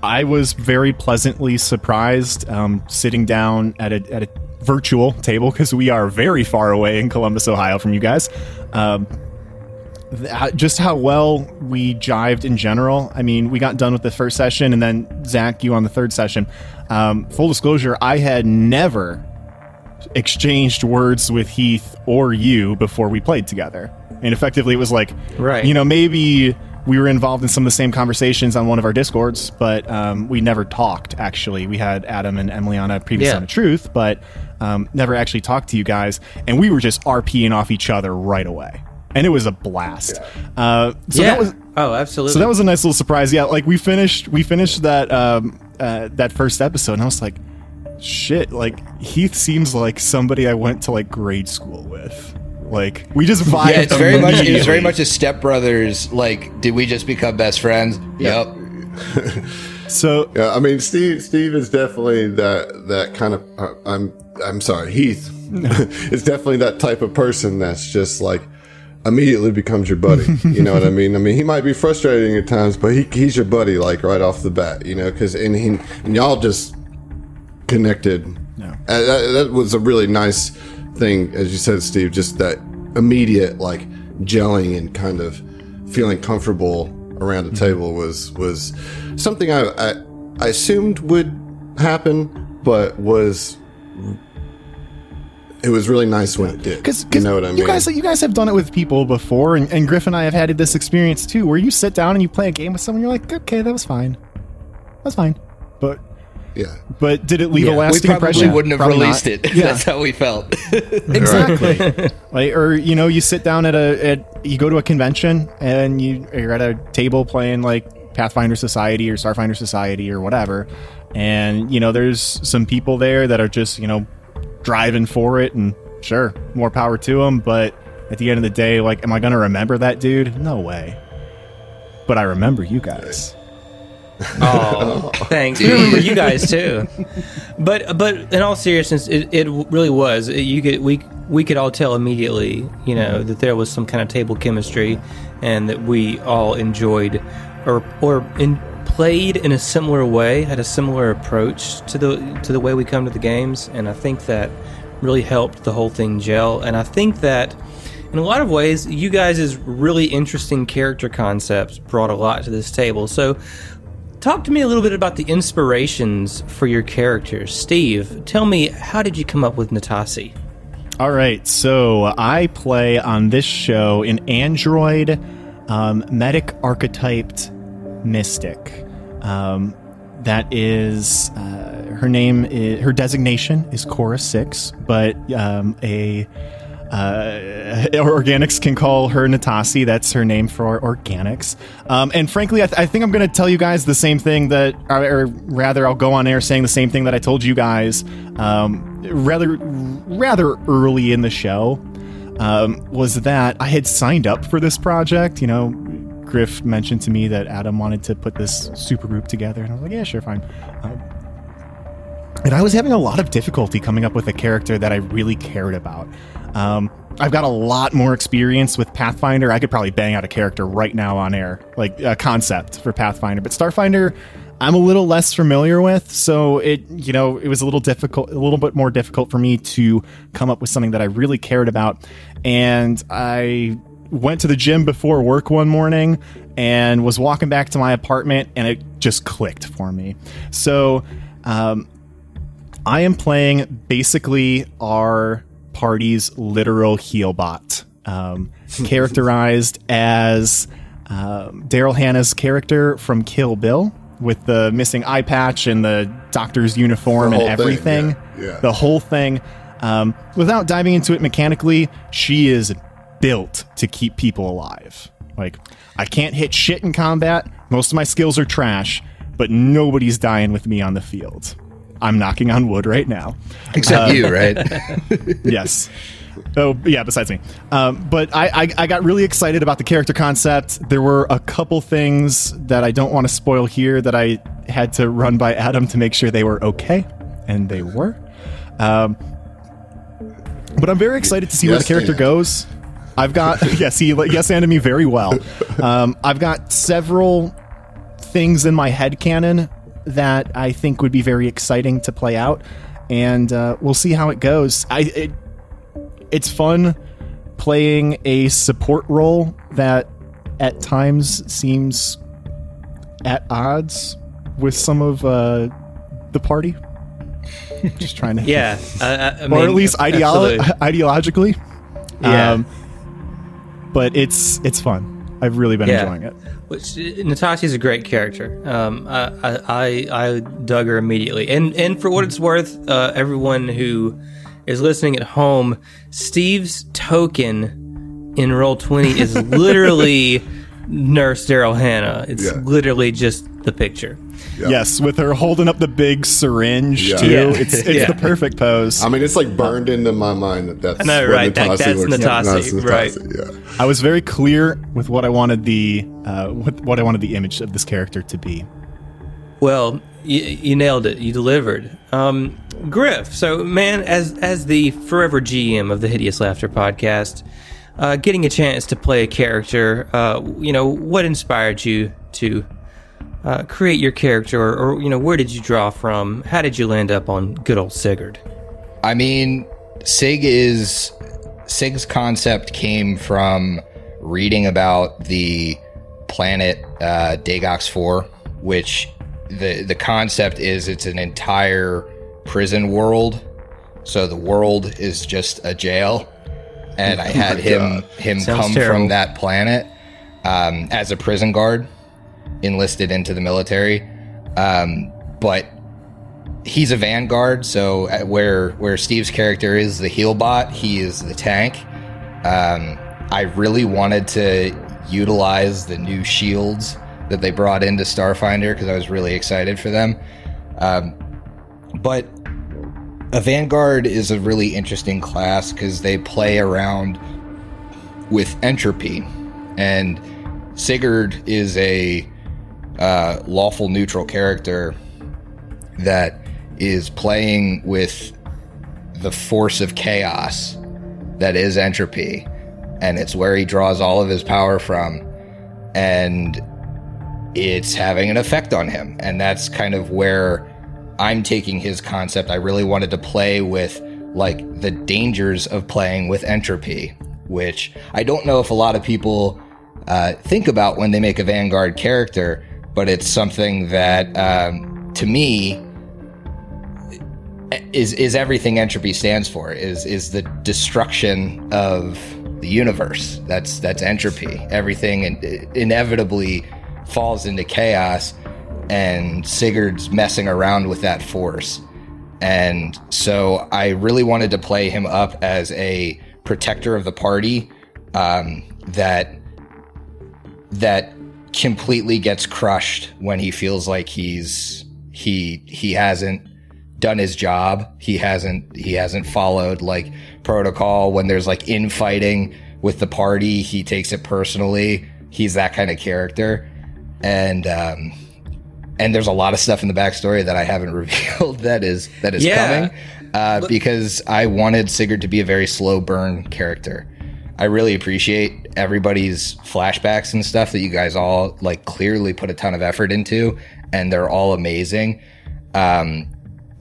I was very pleasantly surprised um, sitting down at a, at a virtual table because we are very far away in Columbus, Ohio, from you guys. Um, th- just how well we jived in general. I mean, we got done with the first session, and then Zach, you on the third session. Um, full disclosure, I had never exchanged words with Heath or you before we played together, and effectively, it was like, Right. you know, maybe we were involved in some of the same conversations on one of our discords, but um, we never talked. Actually, we had Adam and Emily on a previous Yeah. on a truth, but um, never actually talked to you guys, and we were just RPing off each other right away, and it was a blast. Uh, so yeah. that was oh, absolutely. so that was a nice little surprise. Yeah, like we finished we finished that um uh, that first episode, and I was like, shit, like Heath seems like somebody I went to like grade school with. Like we just vibe. Yeah, it's very much. It's very much a stepbrothers. Like, did we just become best friends? Yep. <laughs> So Yeah, I mean, Steve. Steve is definitely that that kind of. Uh, I'm I'm sorry, Heath. <laughs> is definitely that type of person that's just like immediately becomes your buddy. <laughs> You know what I mean? I mean, he might be frustrating at times, but he, he's your buddy like right off the bat. You know, because and he and y'all just connected. Yeah. Uh, that, that was a really nice thing, as you said, Steve. Just that immediate like gelling and kind of feeling comfortable around the table was was something I, I I assumed would happen, but was it was really nice when it did. because you know what I mean? you guys you guys have done it with people before, and, and Griff and I have had this experience too, where you sit down and you play a game with someone, you're like, okay, that was fine, that's fine, but yeah. but did it leave a We lasting probably impression? wouldn't have Probably not. released it. <laughs> Yeah. That's how we felt. <laughs> exactly <laughs> like or you know you sit down at a at you go to a convention and you you're at a table playing like pathfinder society or starfinder society or whatever and you know there's some people there that are just you know driving for it and sure more power to him, but at the end of the day like am i gonna remember that dude no way but i remember you guys <laughs> Oh, thanks. We remember you guys too. But but in all seriousness, it, it really was. It- you could we we could all tell immediately, you know, that there was some kind of table chemistry, and that we all enjoyed, or or in, played in a similar way, had a similar approach to the to the way we come to the games, and I think that really helped the whole thing gel. And I think that. In a lot of ways, you guys' really interesting character concepts brought a lot to this table. So, Talk to me a little bit about the inspirations for your characters. Steve, tell me, how did you come up with Natasi? All right, so I play on this show an android um, medic archetyped mystic. Um, that is uh, her name. Is, her designation is Cora Six, but um, a uh, <laughs> organics can call her Natasi. That's her name for organics. Um, and frankly, I, th- I think I'm going to tell you guys the same thing that, or, or rather, I'll go on air saying the same thing that I told you guys um, rather rather early in the show. Um, was that I had signed up for this project. You know, Griff mentioned to me that Adam wanted to put this super group together, and I was like, yeah, sure, fine. Um, and I was having a lot of difficulty coming up with a character that I really cared about. Um, I've got a lot more experience with Pathfinder. I could probably bang out a character right now on air, like a concept for Pathfinder. But Starfinder, I'm a little less familiar with, so it you know it was a little difficult, a little bit more difficult for me to come up with something that I really cared about. And I went to the gym before work one morning and was walking back to my apartment, and it just clicked for me. So. Um, I am playing basically our party's literal heal bot, um, <laughs> characterized as um, Daryl Hannah's character from Kill Bill with the missing eye patch and the doctor's uniform The and whole thing, everything. yeah, yeah. The whole thing. Um, without diving into it mechanically, she is built to keep people alive. Like, I can't hit shit in combat. Most of my skills are trash, but nobody's dying with me on the field. I'm knocking on wood right now. Except you, right? <laughs> <laughs> yes. Oh yeah, besides me. Um, but I, I I got really excited about the character concept. There were a couple things that I don't want to spoil here that I had to run by Adam to make sure they were okay, and they were. Um, but I'm very excited to see where the character goes. I've got <laughs> yes, he yes anded me very well. Um, I've got several things in my head canon that I think would be very exciting to play out, and uh, we'll see how it goes. I it, it's fun playing a support role that at times seems at odds with some of uh, the party. Just trying to <laughs> Yeah, I, I, I or at least ideolo- ideologically. Yeah. Um, but it's it's fun. I've really been Yeah. enjoying it. Which Natasha's a great character. Um, I, I I I dug her immediately, and and for what it's worth, uh, everyone who is listening at home, Steve's token in roll twenty is <laughs> literally Nurse Daryl Hannah. It's Yeah. literally just the picture. Yeah. Yes, with her holding up the big syringe Yeah. too. Yeah. It's it's Yeah. the perfect pose. I mean, it's like burned into my mind that that's know, what right, that- Natasi that's looks like. Natasi, right. Yeah. I was very clear with what I wanted the uh, what, what I wanted the image of this character to be. Well, you, you nailed it. You delivered. Um, Griff. So, man, as as the forever GM of the Hideous Laughter podcast, uh, getting a chance to play a character, uh, you know, what inspired you to uh, create your character, or, or you know, where did you draw from? How did you land up on good old Sigurd? I mean, Sig is Sig's concept came from reading about the planet uh, Dagox Four, which the the concept is it's an entire prison world. So the world is just a jail, and I <laughs> had him him Sounds come terrible. from that planet um, as a prison guard, enlisted into the military. Um, but he's a vanguard so where where steve's character is the heal bot he is the tank. Um, i really wanted to utilize the new shields that they brought into starfinder because i was really excited for them. Um, but a vanguard is a really interesting class because they play around with entropy. And sigurd is a uh, lawful neutral character that is playing with the force of chaos that is entropy and it's where he draws all of his power from and it's having an effect on him. And that's kind of where i'm taking his concept. I really wanted to play with like the dangers of playing with entropy which i don't know if a lot of people uh, think about when they make a vanguard character but it's something that um, to me is is everything entropy stands for is is the destruction of the universe. That's that's entropy. Everything in, inevitably falls into chaos and sigurd's messing around with that force. And so i really wanted to play him up as a protector of the party um, that that completely gets crushed when he feels like he's he he hasn't done his job. He hasn't he hasn't followed like protocol when there's like infighting with the party, he takes it personally. He's that kind of character. And um and there's a lot of stuff in the backstory that I haven't <laughs> revealed that is that is Yeah. coming. Uh, because I wanted Sigurd to be a very slow burn character. I really appreciate everybody's flashbacks and stuff that you guys all like clearly put a ton of effort into, and they're all amazing. Um,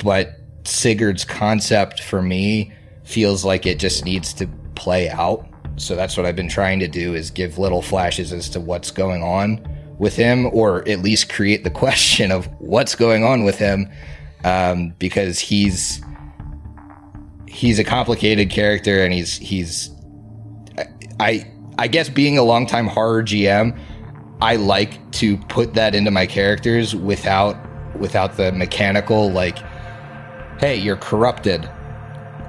but Sigurd's concept for me feels like it just needs to play out. So that's what I've been trying to do is give little flashes as to what's going on with him, or at least create the <laughs> question of what's going on with him, um, because he's he's a complicated character and he's he's I I guess being a longtime horror GM, I like to put that into my characters without without the mechanical like, hey, you're corrupted.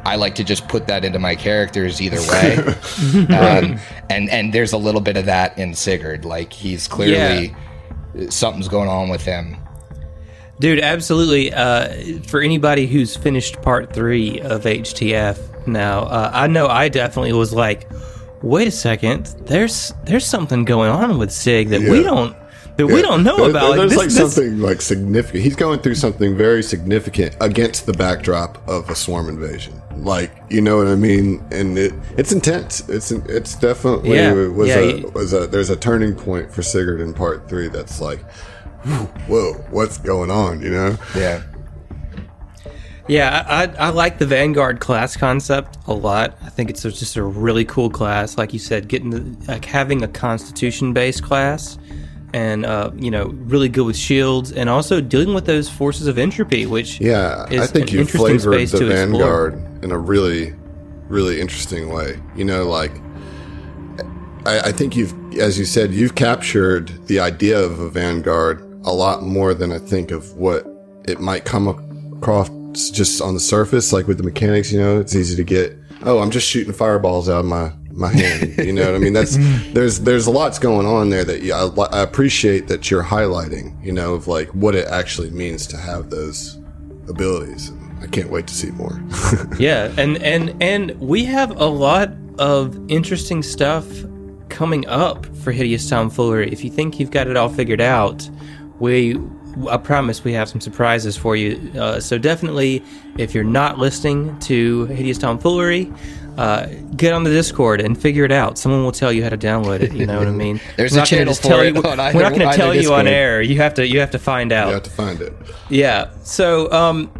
I like to just put that into my characters either <laughs> way, um, and and there's a little bit of that in Sigurd. Like he's clearly something's going on with him. Dude, absolutely. Uh, for anybody who's finished part three of HTF now, uh, I know I definitely was like, wait a second, there's there's something going on with Sig that we don't that we don't know There- about. There's this- like this- something like significant. He's going through something very significant against the backdrop of a swarm invasion. Like you know what I mean, and it it's intense. It's it's definitely Yeah, it was yeah, a you- was a there's a turning point for Sigurd in part three. That's like, whoa, what's going on? You know? Yeah. Yeah, I, I, like the Vanguard class concept a lot. I think it's just a really cool class. Like you said, getting the, like having a Constitution based class, and uh, you know, really good with shields, and also dealing with those forces of entropy, which Yeah, is I think an you interesting flavored space the to explore. Vanguard in a really, really interesting way. You know, like I, I think you've, as you said, you've captured the idea of a Vanguard a lot more than I think of what it might come across just on the surface. Like with the mechanics, you know, it's easy to get. Oh, I'm just shooting fireballs out of my my hand. You know what I mean? That's <laughs> mm. there's there's a lots going on there that you, I, I appreciate that you're highlighting. You know, of like what it actually means to have those abilities. I can't wait to see more. <laughs> Yeah, and and and we have a lot of interesting stuff coming up for Hideous Tomfoolery. If you think you've got it all figured out, we I promise we have some surprises for you. Uh, so definitely, if you're not listening to Hideous Tomfoolery, uh, get on the Discord and figure it out. Someone will tell you how to download it. You know what I <laughs> mean? There's We're a channel for tell it you- either- We're not going to tell you on air. You have to you have to find out. you have to find it. Yeah. So, um,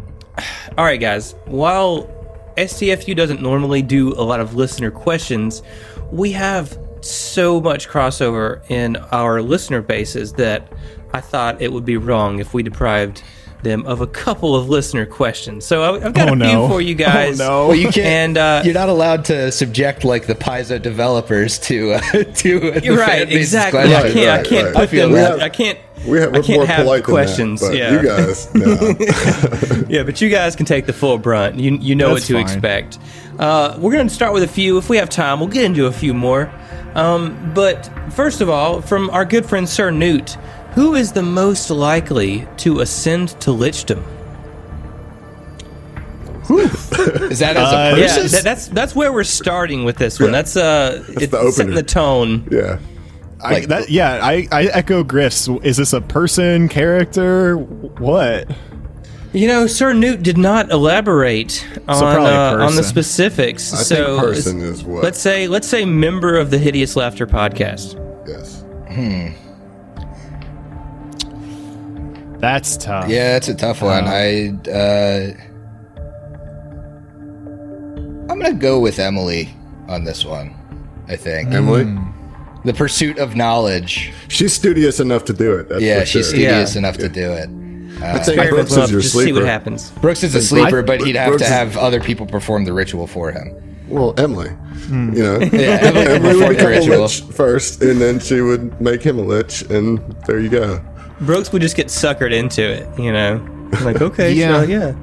all right, guys. While STFU doesn't normally do a lot of listener questions, we have so much crossover in our listener bases that I thought it would be wrong if we deprived them of a couple of listener questions. So I- I've got Oh, a few for you <laughs> guys. Oh, no. Well, you can't. And uh, you're not allowed to subject like the Paizo developers to uh, <laughs> to. you're right, exactly. I can't. I can't right. put I feel them. that. I can't. We have, we're can't more have polite questions. than that, yeah. you guys, no. <laughs> Yeah, but you guys can take the full brunt. You you know That's what to fine. expect. Uh, we're going to start with a few. If we have time, we'll get into a few more. Um, but first of all, from our good friend Sir Newt, who is the most likely to ascend to lichdom? Is that as a Uh, person? Yeah, that, that's that's where we're starting with this one. Yeah. That's uh, it's the setting the tone. yeah. I, that, yeah, I, I echo Griff's. Is this a person, character, what? You know, Sir Newt did not elaborate on probably a uh, on the specifics. I think so person is what- Let's say let's say member of the Hideous Laughter podcast. Yes. That's tough. Yeah, that's a tough one. I uh, I'm gonna go with Emily on this one. I think Emily, the pursuit of knowledge. she's studious enough to do it. That's Yeah, she's sure. studious Yeah. enough to do it. I think Experiment Brooks club, is your just see what sleeper. happens. Brooks is a sleeper, but he'd have Brooks to is- have other people perform the ritual for him. Well, Emily, Hmm. you know, <laughs> Yeah, Emily would Emily would the become a ritual. lich first, and then she would make him a lich, and there you go. Brooks would just get suckered into it, you know. Like, <laughs> okay, Yeah. yeah, yeah.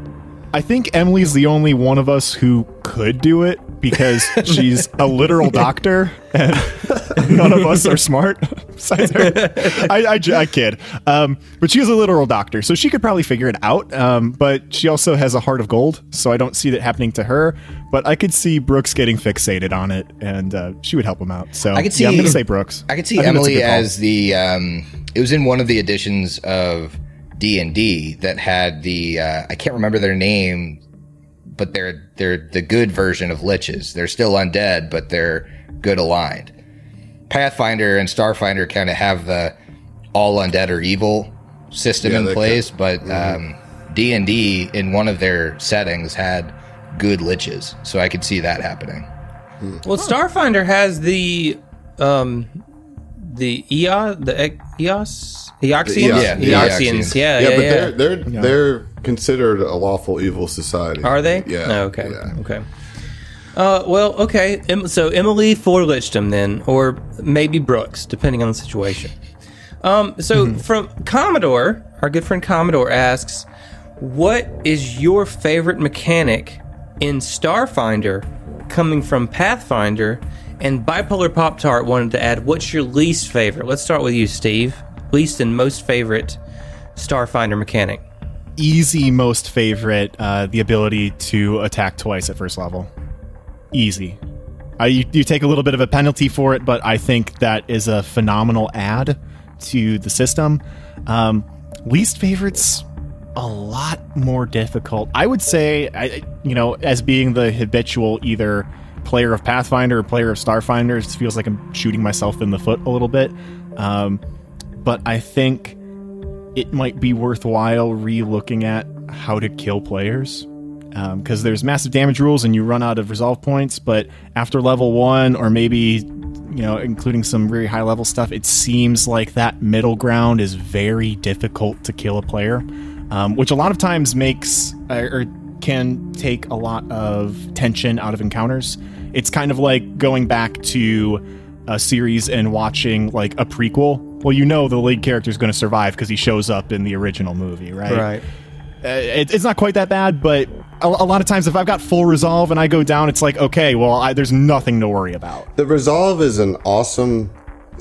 I think Emily's the only one of us who could do it because <laughs> she's a literal doctor and <laughs> none of us are smart <laughs> besides her. I, I, j- I kid. Um, but she is a literal doctor, so she could probably figure it out. Um, but she also has a heart of gold, so I don't see that happening to her. But I could see Brooks getting fixated on it, and uh, she would help him out. So I could yeah, I'm see- going to say Brooks. I could see think that's a Emily as the. Um, it was in one of the editions of D and D that had the. Uh, I can't remember their name, but they're they're the good version of liches. They're still undead, but they're good aligned. Pathfinder and Starfinder kind of have the all undead or evil system Yeah, in they place, but um, D and D in one of their settings had good liches, so I could see that happening. Well, Starfinder has the um the EOS, the EOS, Eoxians, Eos, yeah, the Eoxians, Eoxians. yeah, Yeah, yeah, but yeah. they're they're they're considered a lawful evil society. Are they? Yeah. Oh, okay. Yeah. Okay. Uh, well, okay. Em- So Emily for Lichdom then, or maybe Brooks, depending on the situation. Um, so from Commodore, our good friend Commodore asks, "What is your favorite mechanic in Starfinder, coming from Pathfinder?" And Bipolar Pop Tart wanted to add, "What's your least favorite?" Let's start with you, Steve. Least and most favorite Starfinder mechanic. Easy, most favorite, uh, the ability to attack twice at first level. Easy. Uh, you, you take a little bit of a penalty for it, but I think that is a phenomenal add to the system. Um, least favorites, a lot more difficult. I would say, I, you know, as being the habitual either player of Pathfinder or player of Starfinder, it feels like I'm shooting myself in the foot a little bit. Um, but I think it might be worthwhile re-looking at how to kill players because there's massive damage rules and you run out of resolve points but after level one or maybe you know including some very high level stuff it seems like that middle ground is very difficult to kill a player um, which a lot of times makes or can take a lot of tension out of encounters it's kind of like going back to a series and watching like a prequel. Well you know the lead character is going to survive because he shows up in the original movie right. Uh, it, it's not quite that bad, but a, a lot of times if I've got full resolve and I go down, it's like, okay, well, I, there's nothing to worry about. The resolve is an awesome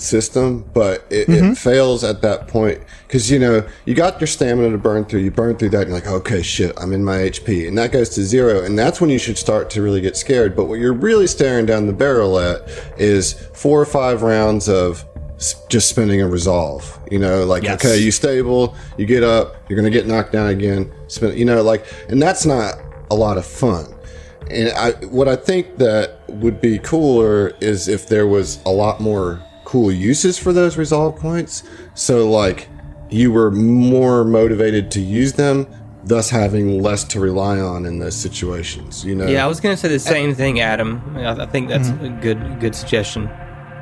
system, but it, it mm-hmm. fails at that point because you know you got your stamina to burn through. You burn through that, and you're like, okay, shit, I'm in my HP, and that goes to zero, and that's when you should start to really get scared. But what you're really staring down the barrel at is four or five rounds of just spending a resolve. You know, like Yes. okay, you stable, you get up, you're gonna get knocked down again. Spend, you know, like, and that's not a lot of fun. And I, what I think that would be cooler is if there was a lot more cool uses for those resolve points. So like you were more motivated to use them, thus having less to rely on in those situations. You know? Yeah, I was going to say the same thing, Adam. I I think that's mm-hmm. a good good suggestion.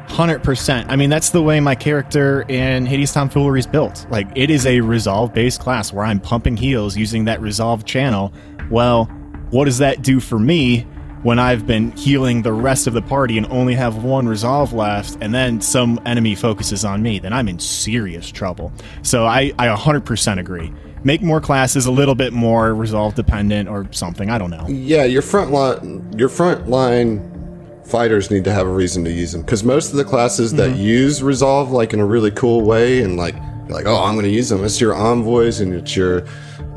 Hundred percent. I mean, that's the way my character in Hideous Tomfoolery is built. Like, it is a resolve-based class where I'm pumping heals using that resolve channel. Well, what does that do for me when I've been healing the rest of the party and only have one resolve left, and then some enemy focuses on me? Then I'm in serious trouble. So I, I 100% agree. Make more classes a little bit more resolve dependent or something. I don't know. Yeah, your front line, your front line fighters need to have a reason to use them because most of the classes that mm-hmm. use resolve like in a really cool way and like like oh I'm going to use them. It's your envoys and it's your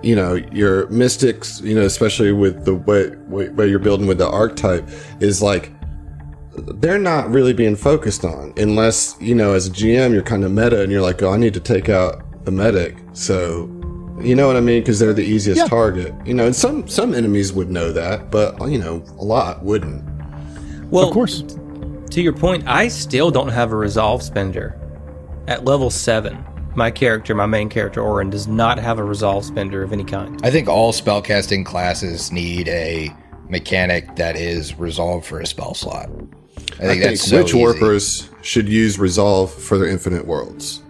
you know your mystics. You know especially with the way way, way you're building with the archetype is like they're not really being focused on unless you know as a GM you're kind of meta and you're like oh I need to take out the medic so you know what I mean because they're the easiest Yeah. target you know and some some enemies would know that but you know a lot wouldn't Well, Of course. to your point, I still don't have a resolve spender. At level 7, my character, my main character, Orin, does not have a resolve spender of any kind. I think all spellcasting classes need a mechanic that is resolved for a spell slot. I think, I think that's so witch easy. warpers should use resolve for their infinite worlds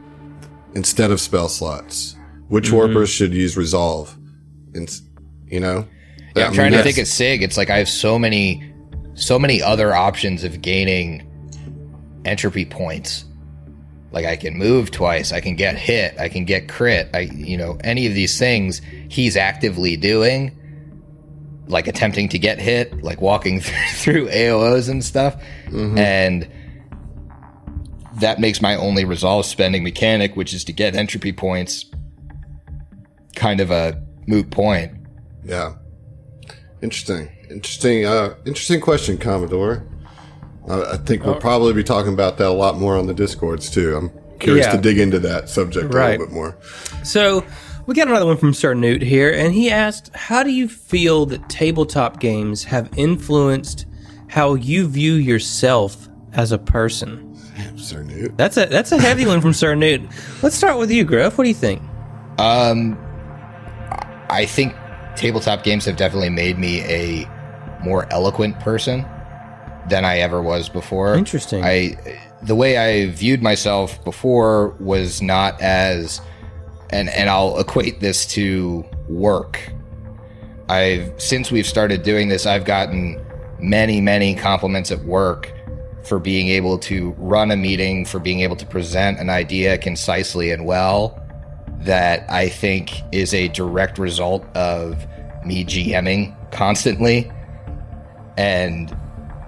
instead of spell slots witch Mm-hmm. warpers should use resolve and you know Yeah, I I'm trying to think of Sig. It's like I have so many, so many other options of gaining entropy points. Like I can move twice, I can get hit, I can get crit. I, you know, any of these things he's actively doing, like attempting to get hit, like walking <laughs> through AOs and stuff, and that makes my only resolve spending mechanic, which is to get entropy points, kind of a moot point. Yeah. Interesting. Interesting. Uh, interesting question, Commodore. I think we'll probably be talking about that a lot more on the discords too. I'm curious Yeah. to dig into that subject a little bit more. So, we got another one from Sir Newt here, and he asked, How do you feel that tabletop games have influenced how you view yourself as a person? Sir Newt. That's a that's a heavy one from Sir Newt. Let's start with you, Griff. What do you think? Um, I think tabletop games have definitely made me a more eloquent person than I ever was before. Interesting. I the way I viewed myself before was not as and and I'll equate this to work. I've since we've started doing this, I've gotten many many compliments at work for being able to run a meeting, for being able to present an idea concisely and well, that I think is a direct result of me GMing constantly and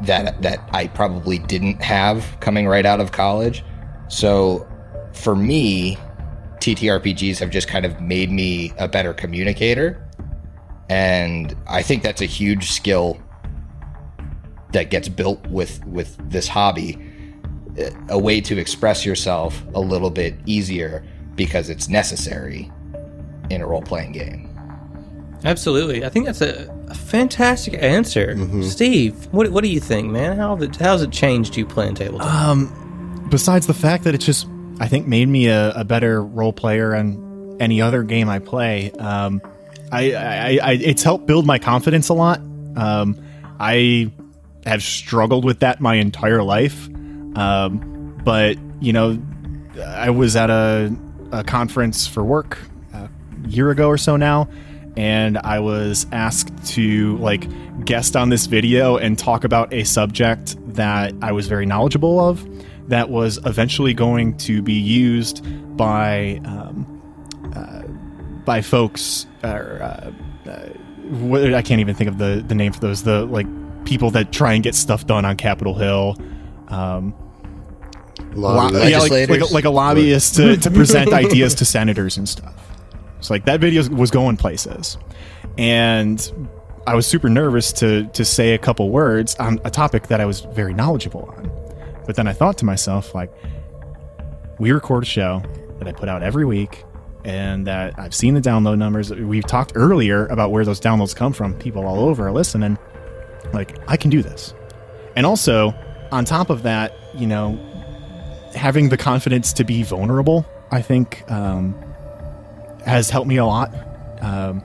that that I probably didn't have coming right out of college. So for me, TTRPGs have just kind of made me a better communicator. And I think that's a huge skill that gets built with with this hobby a way to express yourself a little bit easier because it's necessary in a role-playing game. Absolutely. I think that's a, a fantastic answer. Steve, what, what do you think, man? How the, how's it changed you playing tabletop? besides the fact that it just I think made me a, a better role player on any other game I play. Um, I, I, I it's helped build my confidence a lot. Um, I have struggled with that my entire life, um, but you know, I was at a, a conference for work a year ago or so now, and I was asked to like guest on this video and talk about a subject that I was very knowledgeable of that was eventually going to be used by um, uh, by folks or uh, uh, what, I can't even think of the the name for those the like people that try and get stuff done on Capitol Hill. Um, Lo- lo- yeah, like, like, a, like a lobbyist to, to present ideas to senators and stuff. So like that video was going places, and I was super nervous to to say a couple words on a topic that I was very knowledgeable on. But then I thought to myself, like, we record a show that I put out every week, and that I've seen the download numbers. We've talked earlier about where those downloads come from. People all over are listening. Like, I can do this. And also, on top of that, you know, having the confidence to be vulnerable, I think, um, has helped me a lot. Um,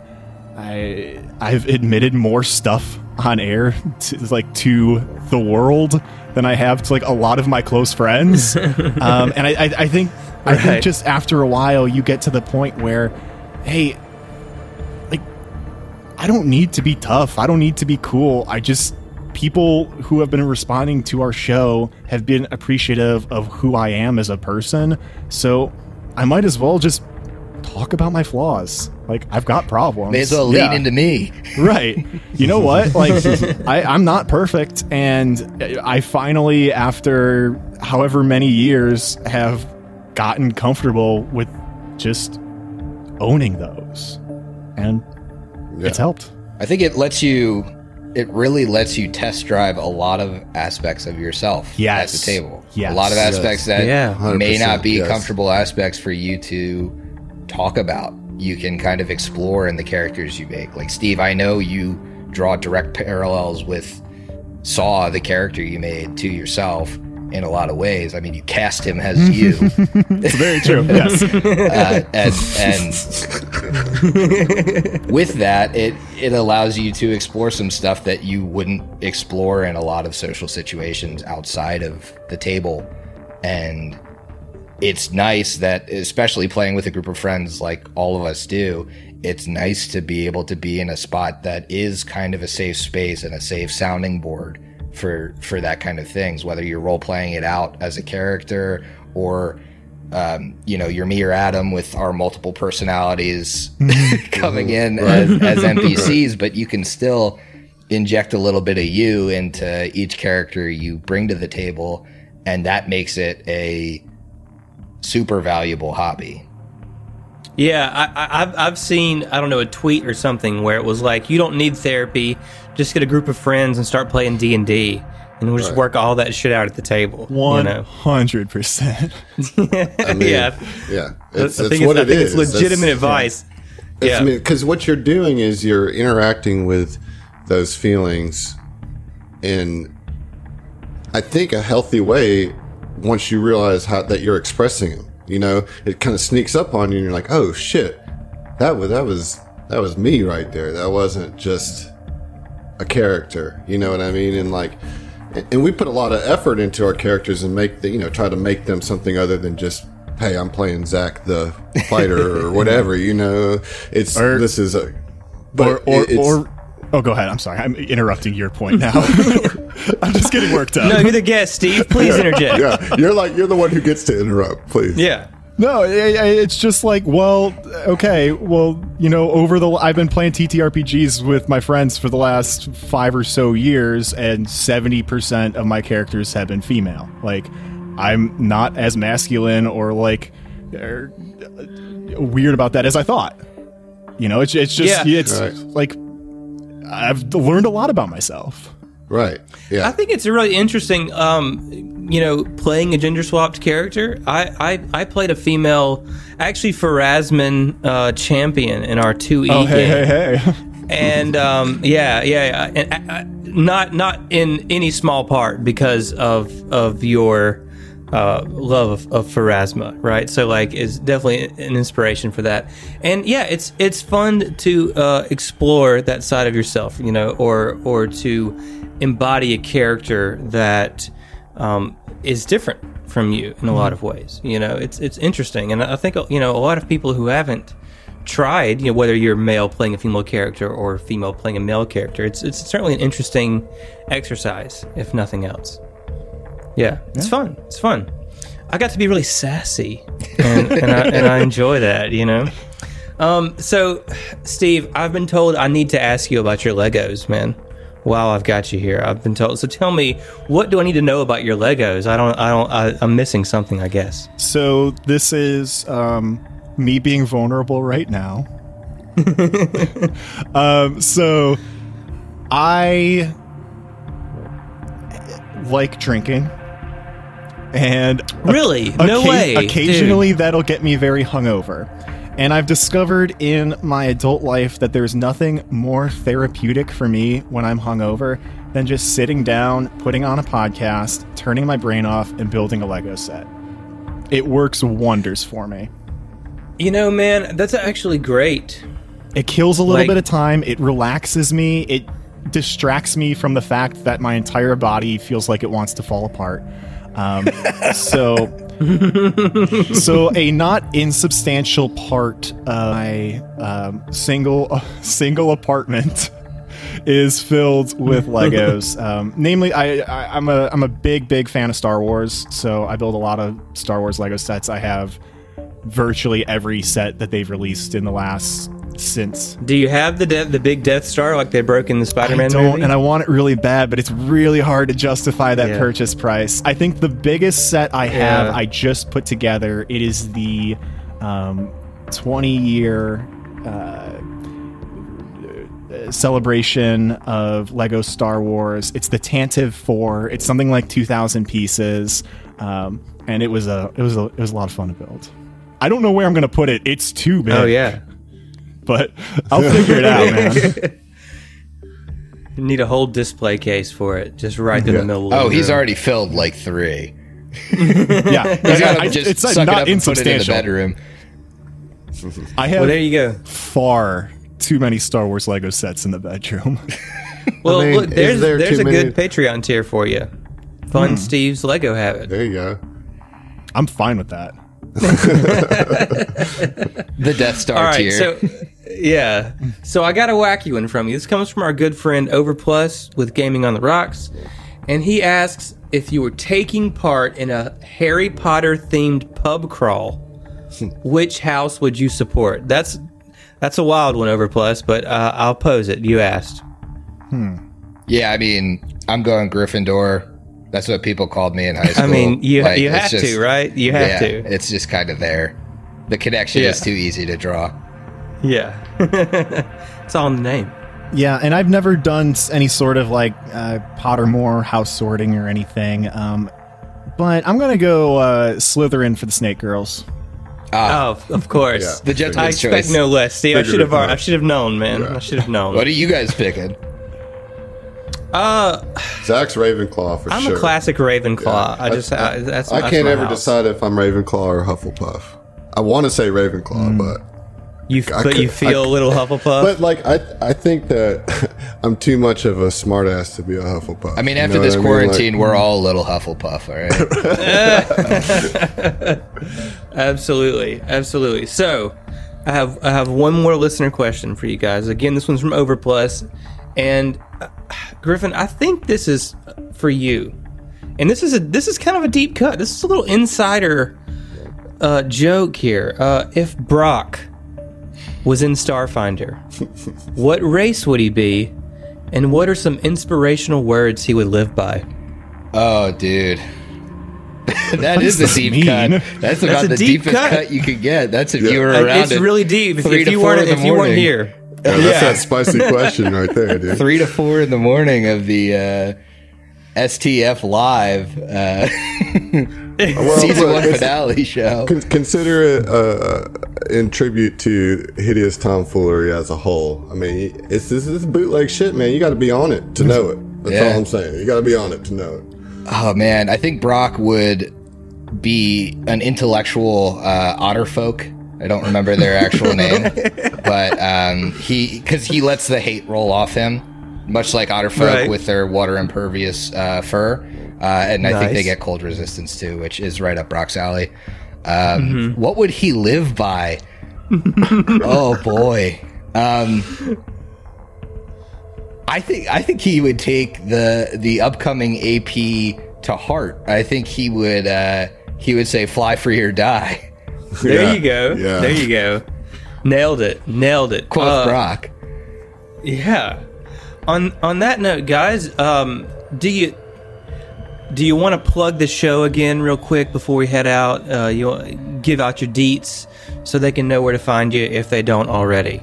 I I've admitted more stuff on air to, like to the world than I have to like a lot of my close friends. <laughs> um, and I, I, I think I Right. think just after a while you get to the point where, hey, like I don't need to be tough. I don't need to be cool. I just people who have been responding to our show have been appreciative of who I am as a person. So I might as well just talk about my flaws. Like I've got problems. May as well Yeah. lean into me. <laughs> right. You know what? Like <laughs> I, I'm not perfect, and I finally, after however many years, have gotten comfortable with just owning those, and it's helped. I think it lets you it really lets you test drive a lot of aspects of yourself Yes. at the table. Yes. A lot of aspects that Yeah. may not be yes. comfortable aspects for you to talk about. You can kind of explore in the characters you make. Like Steve, I know you draw direct parallels with Saw, the character you made, to yourself in a lot of ways. I mean, you cast him as <laughs> you, It's very true. <laughs> yes. uh, and, and with that, it it allows you to explore some stuff that you wouldn't explore in a lot of social situations outside of the table, and it's nice that, especially playing with a group of friends like all of us do, it's nice to be able to be in a spot that is kind of a safe space and a safe sounding board for for that kind of things. Whether you're role playing it out as a character or um, you know, you're me or Adam with our multiple personalities <laughs> coming in as, <laughs> as NPCs, but you can still inject a little bit of you into each character you bring to the table, and that makes it a super valuable hobby. Yeah, I, I, I've I've seen I don't know a tweet or something where it was like you don't need therapy, just get a group of friends and start playing D and D, and we'll just Right. work all that shit out at the table. One you know? hundred percent. <laughs> I mean, yeah, yeah. I It's, think it's it's, what I it think is. it's legitimate That's- advice. It's, Yeah. I mean, because what you're doing is you're interacting with those feelings in, I think, a healthy way. Once you realize how that you're expressing them, you know, it kind of sneaks up on you, and you're like, "Oh shit, that was that was that was me right there. That wasn't just a character." You know what I mean? And like, and we put a lot of effort into our characters and make the, you know try to make them something other than just. Hey, I'm playing Zach the fighter <laughs> or whatever. You know, it's Or- this is a, but Or or, or oh, go ahead. I'm sorry. I'm interrupting your point <laughs> now. <laughs> <laughs> I'm just getting worked up. No, you're the guest, Steve. Please interject. Yeah, you're like you're the one who gets to interrupt. Please. Yeah. No, i- i- it's just like, well, okay, well, you know, over the I've been playing TTRPGs with my friends for the last five or so years, and seventy percent of my characters have been female. Like, I'm not as masculine or like er, weird about that as I thought. You know, it's it's just Yeah. it's Right. like I've learned a lot about myself. Right. Yeah. I think it's really interesting. Um, you know, playing a gender swapped character. I, I I played a female, actually Pharasman uh, champion in our two E Oh, hey, game, hey, hey! <laughs> and um, yeah, yeah, yeah. And, uh, not not in any small part because of of your uh, love of, of Pharasma, right? So like, is definitely an inspiration for that. And yeah, it's it's fun to uh, explore that side of yourself, you know, or or to embody a character that um, is different from you in a lot of ways. You know, it's it's interesting, and I think you know a lot of people who haven't tried, you know, whether you're male playing a female character or female playing a male character, it's it's certainly an interesting exercise, if nothing else. Yeah, it's fun. It's fun. I got to be really sassy, and, and, I, and I enjoy that. You know. Um, so, Steve, I've been told I need to ask you about your Legos, man. While I've got you here, I've been told. So, tell me, what do I need to know about your Legos? I don't. I don't. I, I'm missing something, I guess. So this is um, me being vulnerable right now. <laughs> um, so I like drinking, and Really? No way. Occasionally, that'll get me very hungover. And I've discovered in my adult life that there's nothing more therapeutic for me when I'm hungover than just sitting down, putting on a podcast, turning my brain off, and building a Lego set. It works wonders for me. You know, man, that's actually great. It kills a little Like- bit of time. It relaxes me. It distracts me from the fact that my entire body feels like it wants to fall apart. Um, <laughs> so, <laughs> so a not insubstantial part of my um, single <laughs> single apartment is filled with Legos. <laughs> Um, namely, I, I I'm a I'm a big big fan of Star Wars, so I build a lot of Star Wars Lego sets. I have virtually every set that they've released in the last since. Do you have the de- the big Death Star like they broke in the Spider-Man don't, movie? and I want it really bad, but it's really hard to justify that Yeah. purchase price. I think the biggest set I have, Yeah. I just put together. It is the um, 20 year uh, celebration of Lego Star Wars. It's the Tantive 4. It's something like 2,000 pieces, um, and it was a it was a it was a lot of fun to build. I don't know where I'm going to put it. It's too big. oh yeah, but I'll figure it out, man. you need a whole display case for it, just right in Yeah. the middle. of Oh, the he's room. already filled like three. <laughs> Yeah, He's got I- to just it's suck it not up and put it in the insubstantial. bedroom. I have Well, there you go. far too many Star Wars Lego sets in the bedroom. <laughs> Well, mean, look, there's there there's too a good Patreon tier for you. Fun hmm. Steve's Lego Habit. There you go. I'm fine with that. <laughs> The Death Star All right, tier. so yeah, so I got a wacky one from you. This comes from our good friend Overplus with Gaming on the Rocks, and he asks if you were taking part in a Harry Potter themed pub crawl, <laughs> which house would you support? That's that's a wild one, Overplus, but uh, I'll pose it. You asked. yeah, I mean, I'm going Gryffindor. That's what people called me in high <laughs> school. I mean, you Like, you have just- to, right? You have yeah, to. it's just kind of there. The connection Yeah. is too easy to draw. Yeah, <laughs> it's all in the name. Yeah, and I've never done any sort of like uh, Pottermore house sorting or anything. Um, but I'm gonna go uh, Slytherin for the Snake Girls. Ah, Oh, of course. Yeah. the I gentleman's expect choice. no less. See, I should have. it. I should have known, man. Yeah. I should have known. What are you guys picking? Uh, Zach's Ravenclaw for sure. I'm a classic Ravenclaw. Yeah. I just, I, that's. I that's can't ever house. decide if I'm Ravenclaw or Hufflepuff. I want to say Ravenclaw, but You, I but you feel a little Hufflepuff. but like I I think that <laughs> I'm too much of a smartass to be a Hufflepuff. I mean, You after know this what I mean? Like- quarantine, we're all a little Hufflepuff, all right? <laughs> <laughs> absolutely, absolutely. So, I have, I have one more listener question for you guys. Again, this one's from Overplus, and Griffin, I think this is for you, and this is a this is kind of a deep cut. This is a little insider uh, joke here. Uh, if Brock was in Starfinder, what race would he be, and what are some inspirational words he would live by? Oh, dude. <laughs> that is a deep mean? cut. That's about a the deep deepest cut. cut. you could get. That's if you were around. it's at really deep. If, three if to you four weren't in the if you weren't here, Yeah, that's Yeah. that spicy <laughs> question right there, dude. three to four in the morning of the uh, STF live uh, <laughs> <laughs> season look, one finale show. Con- consider it uh, in tribute to hideous tomfoolery as a whole. I mean, it's this is bootleg shit, man. You got to be on it to know it. That's Yeah. all I'm saying. You got to be on it to know it. Oh man, I think Brock would be an intellectual uh, otterfolk. I don't remember their actual <laughs> name, but um, he because he lets the hate roll off him, much like otterfolk Right. with their water impervious uh, fur, uh, and I think they get cold resistance too, which is right up Brock's alley. Um, What would he live by? <laughs> oh boy. Um, I think I think he would take the the upcoming AP to heart. I think he would uh, he would say "fly free or die." <laughs> there Yeah, you go. yeah. There you go. Nailed it. Nailed it. Quote Uh, Brock. Yeah. On on that note, guys, um, do you do you want to plug the show again real quick before we head out? Uh, you wanna give out your deets so they can know where to find you if they don't already.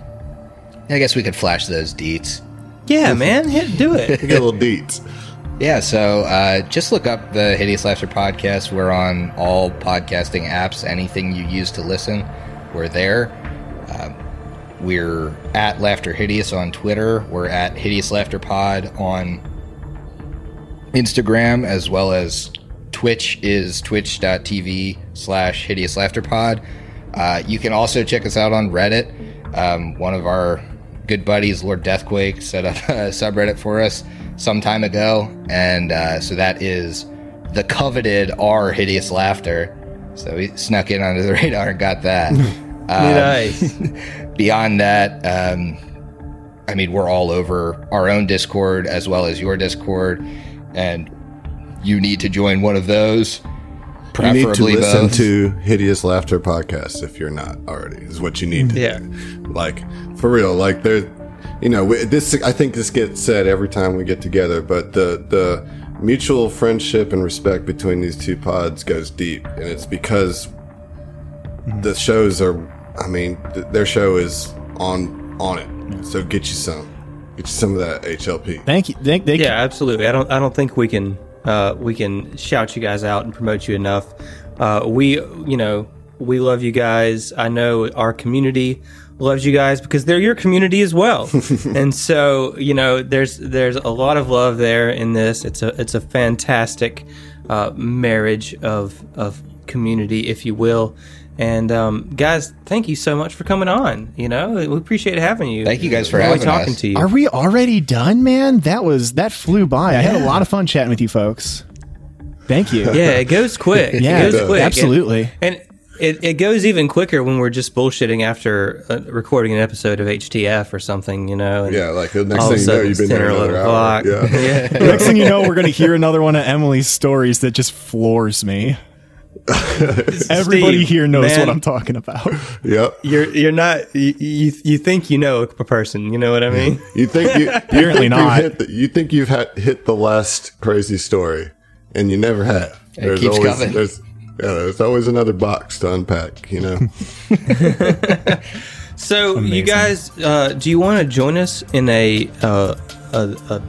I guess we could flash those deets. Yeah, man, hit, do it. <laughs> get a little deets. Yeah, so uh, just look up the Hideous Laughter podcast. We're on all podcasting apps. Anything you use to listen, we're there. Um, we're at Laughter Hideous on Twitter. We're at Hideous Laughter Pod on Instagram, as well as Twitch is twitch.tv slash Hideous Laughter Pod. Uh, you can also check us out on Reddit. Um, one of our good buddies, Lord Deathquake, set up <laughs> a subreddit for us some time ago, and uh, so that is the coveted R Hideous Laughter. So we snuck in under the <laughs> radar and got that. <laughs> Um, nice. beyond that, um, I mean, we're all over our own Discord as well as your Discord, and you need to join one of those. You need to Preferably listen both. to Hideous Laughter podcast if you're not already. Is what you need to Yeah. do. Like for real. Like there, you know, we- this. I think this gets said every time we get together, but the the mutual friendship and respect between these two pods goes deep, and it's because the shows are. I mean, th- their show is on on it. So get you some. Get you some of that HLP. Thank you. Thank, thank Yeah, absolutely. I don't. I don't think we can. Uh, we can shout you guys out and promote you enough. Uh, we, you know, we love you guys. I know our community loves you guys because they're your community as well. <laughs> and so, you know, there's there's a lot of love there in this. It's a it's a fantastic uh, marriage of of community, if you will. And um, guys, thank you so much for coming on. You know, we appreciate having you. Thank you guys for having talking us. to you. Are we already done, man? That was that flew by. I had a lot of fun chatting with you folks. Thank you. Yeah, it goes quick. <laughs> Yeah, it goes quick. absolutely. And, and it, it goes even quicker when we're just bullshitting after uh, recording an episode of HTF or something, you know. And Yeah, like the next thing you know, you've been there or another 11 hour. o'clock. Yeah. <laughs> <laughs> Next thing you know, we're going to hear another one of Emily's stories that just floors me. <laughs> Everybody Steve, here knows man, what I'm talking about. Yep. You're you're not you, you you think you know a person, you know what I mean? <laughs> You think you <laughs> Apparently you think not. You, hit the, you think you've had, hit the last crazy story, and you never have. It keeps always coming. there's yeah, there's always another box to unpack. You know. So you guys, uh, do you want to join us in a uh, a, a,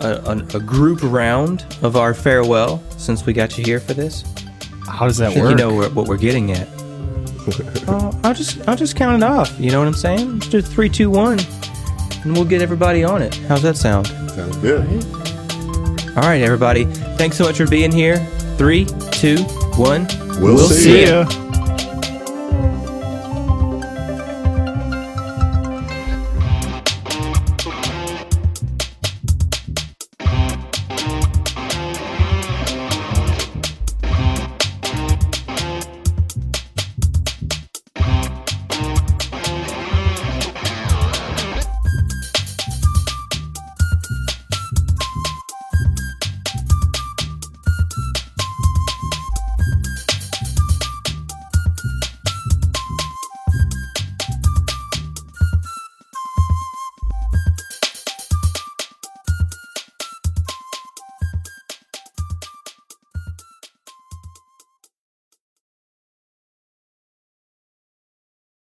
a, a a group round of our farewell since we got you here for this? How does that work? you know what, what we're getting at. <laughs> uh, I'll just I'll just count it off. You know what I'm saying? Let's do three, two, one, and we'll get everybody on it. How's that sound? Sounds good. All right, everybody. Thanks so much for being here. Three, two, one. We'll, see, See ya. ya.